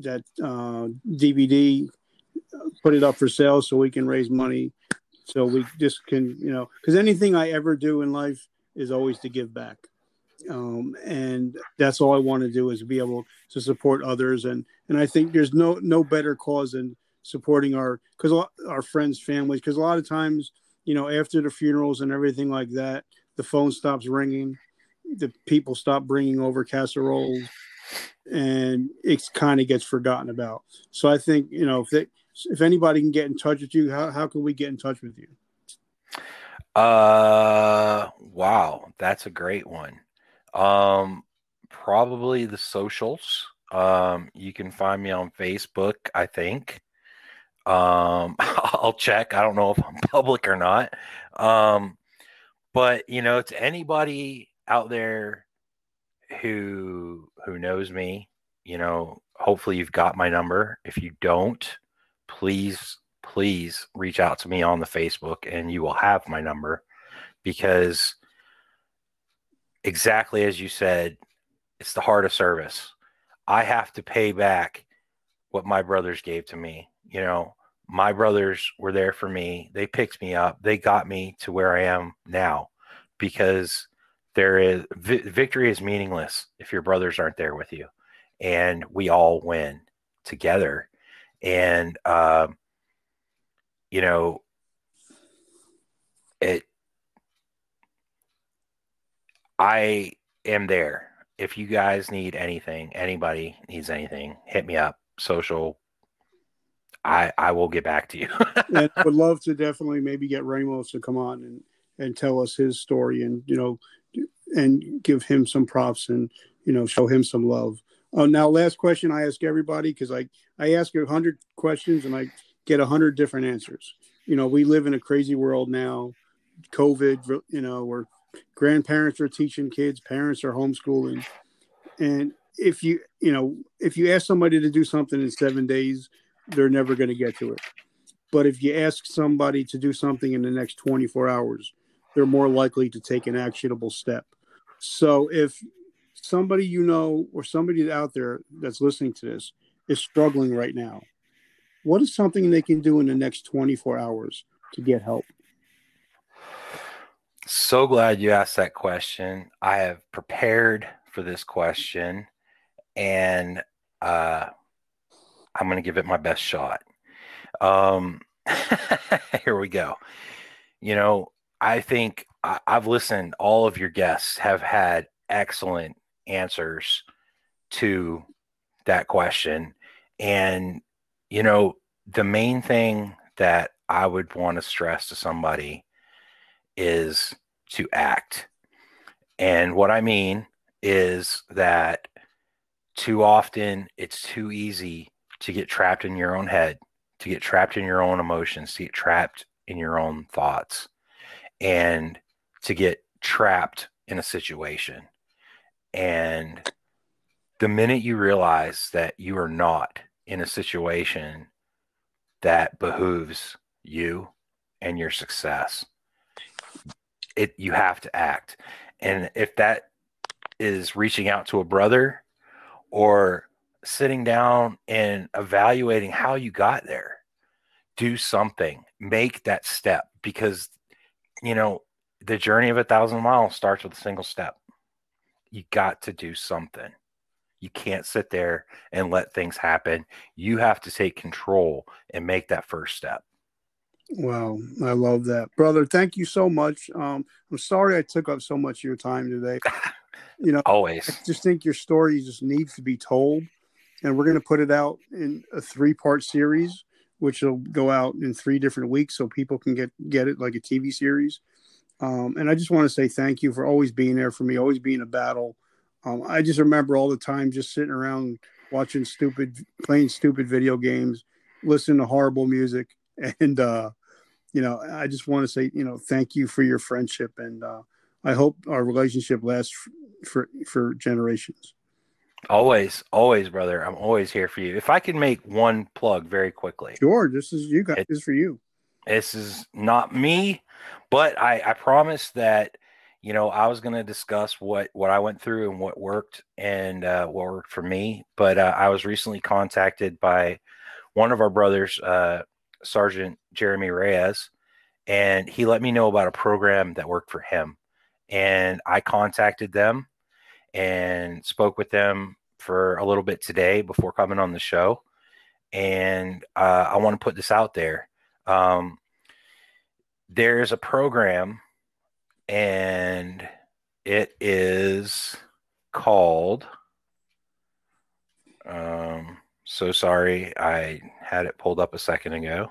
that uh, DVD put it up for sale so we can raise money so we just can you know because anything i ever do in life is always to give back. Um, and that's all i want to do is be able to support others and and i think there's no no better cause than supporting our because our friends families because a lot of times you know after the funerals and everything like that the phone stops ringing the people stop bringing over casseroles and it kind of gets forgotten about so i think you know if they if anybody can get in touch with you, how, how can we get in touch with you? Uh, wow, that's a great one. Um, probably the socials. Um, you can find me on Facebook, I think. Um, I'll check. I don't know if I'm public or not. Um, but you know, to anybody out there who who knows me, you know, hopefully you've got my number. If you don't, please, please reach out to me on the Facebook and you will have my number because exactly as you said, it's the heart of service. I have to pay back what my brothers gave to me. You know, my brothers were there for me. They picked me up. They got me to where I am now because there is vi- victory is meaningless if your brothers aren't there with you. And we all win together. And uh, you know it i am there. If you guys need anything anybody needs anything hit me up. Social i i will get back to you. Would love to definitely maybe get ramos to come on and and tell us his story and you know and give him some props and you know show him some love uh, now, last question I ask everybody because I I ask a hundred questions and I get a hundred different answers. You know, we live in a crazy world now. COVID, you know, where grandparents are teaching kids, parents are homeschooling, and if you you know if you ask somebody to do something in seven days, they're never going to get to it. But if you ask somebody to do something in the next 24 hours, they're more likely to take an actionable step. So if somebody you know or somebody out there that's listening to this is struggling right now, what is something they can do in the next 24 hours to get help? So glad you asked that question. I have prepared for this question and uh, I'm going to give it my best shot. Um, here we go. You know, I think I, I've listened, all of your guests have had excellent answers to that question. And, you know, the main thing that I would want to stress to somebody is to act. And what I mean is that too often it's too easy to get trapped in your own head, to get trapped in your own emotions, to get trapped in your own thoughts, and to get trapped in a situation. And the minute you realize that you are not in a situation that behooves you and your success, it you have to act. And if that is reaching out to a brother or sitting down and evaluating how you got there, do something, make that step because you know the journey of a thousand miles starts with a single step. You got to do something. You can't sit there and let things happen. You have to take control and make that first step. Wow, I love that, brother. Thank you so much. Um, I'm sorry I took up so much of your time today. You know, always. I just think your story just needs to be told, and we're going to put it out in a three part series, which will go out in three different weeks, so people can get get it like a TV series. Um, and I just want to say thank you for always being there for me, always being a battle. Um, I just remember all the time just sitting around watching stupid, playing stupid video games, listening to horrible music, and uh, you know, I just want to say, you know, thank you for your friendship, and uh, I hope our relationship lasts for for generations. Always, always, brother. I'm always here for you. If I can make one plug very quickly, sure. This is you guys. It, this is for you. This is not me, but I I promise that you know I was going to discuss what what I went through and what worked and uh, what worked for me. But uh, I was recently contacted by one of our brothers, uh, Sergeant Jeremy Reyes, and he let me know about a program that worked for him. And I contacted them and spoke with them for a little bit today before coming on the show. And uh, I want to put this out there. Um, there's a program, and it is called. Um, so sorry, I had it pulled up a second ago.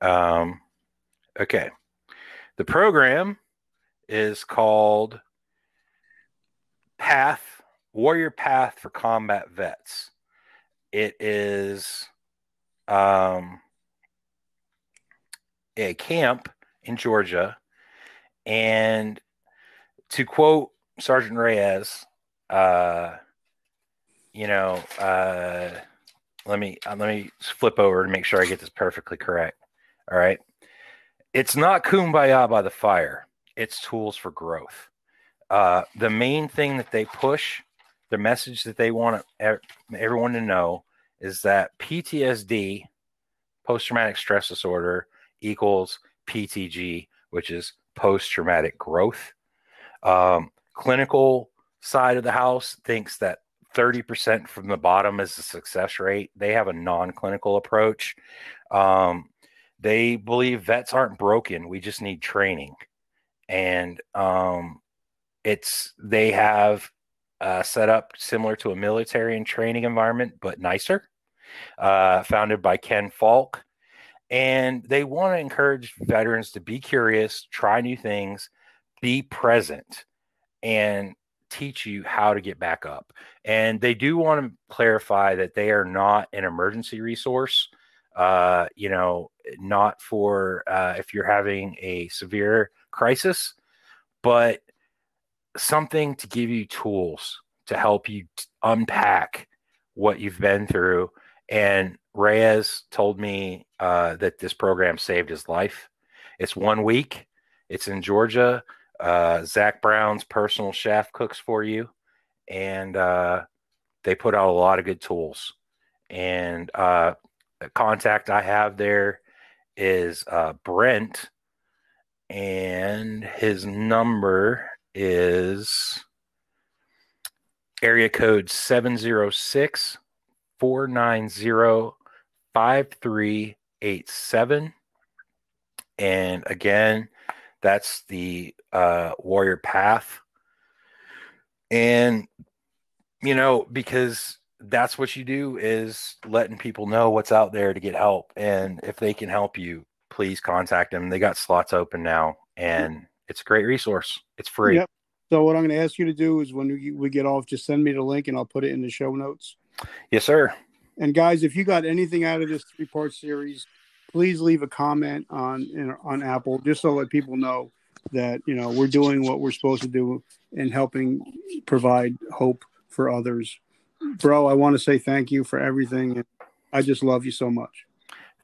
Um, okay. The program is called Path Warrior Path for Combat Vets. It is um, a camp in Georgia. And to quote Sergeant Reyes, uh, you know, uh, let me uh, let me flip over to make sure I get this perfectly correct. All right. It's not kumbaya by the fire. It's tools for growth. Uh, the main thing that they push, the message that they want everyone to know is that PTSD, post traumatic stress disorder, equals PTG, which is post traumatic growth. Um, clinical side of the house thinks that 30% from the bottom is the success rate. They have a non clinical approach. Um, they believe vets aren't broken. We just need training. And um, it's, they have uh, set up similar to a military and training environment, but nicer, uh, founded by Ken Falke. And they want to encourage veterans to be curious, try new things, be present, and teach you how to get back up. And they do want to clarify that they are not an emergency resource. Uh, you know, not for uh, if you're having a severe crisis, but something to give you tools to help you t- unpack what you've been through And Reyes told me uh, that this program saved his life. It's one week. It's in Georgia. Uh, Zac Brown's personal chef cooks for you, and uh, they put out a lot of good tools. And uh, the contact I have there is uh, Brent, and his number is area code 706 490 5387. And again, that's the uh, Warrior Path. And, you know, because that's what you do is letting people know what's out there to get help. And if they can help you, please contact them. They got slots open now, and it's a great resource. It's free. Yep. So what I'm going to ask you to do is when we, we get off, just send me the link and I'll put it in the show notes. Yes, sir. And guys, if you got anything out of this three part series, please leave a comment on on Apple just so let people know that you know we're doing what we're supposed to do and helping provide hope for others. Bro, I want to say thank you for everything. I just love you so much.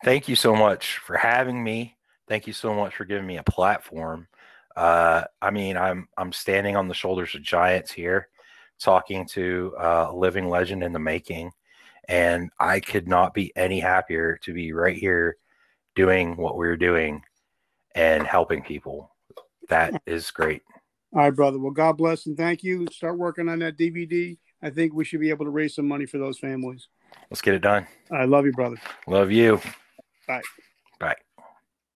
Thank you so much for having me. Thank you so much for giving me a platform. Uh, I mean, I'm I'm standing on the shoulders of giants here, talking to uh, a living legend in the making, and I could not be any happier to be right here doing what we're doing and helping people. That is great. All right, brother. Well, God bless and thank you. Start working on that DVD. I think we should be able to raise some money for those families. Let's get it done. I love you, brother. Love you. Bye. Bye.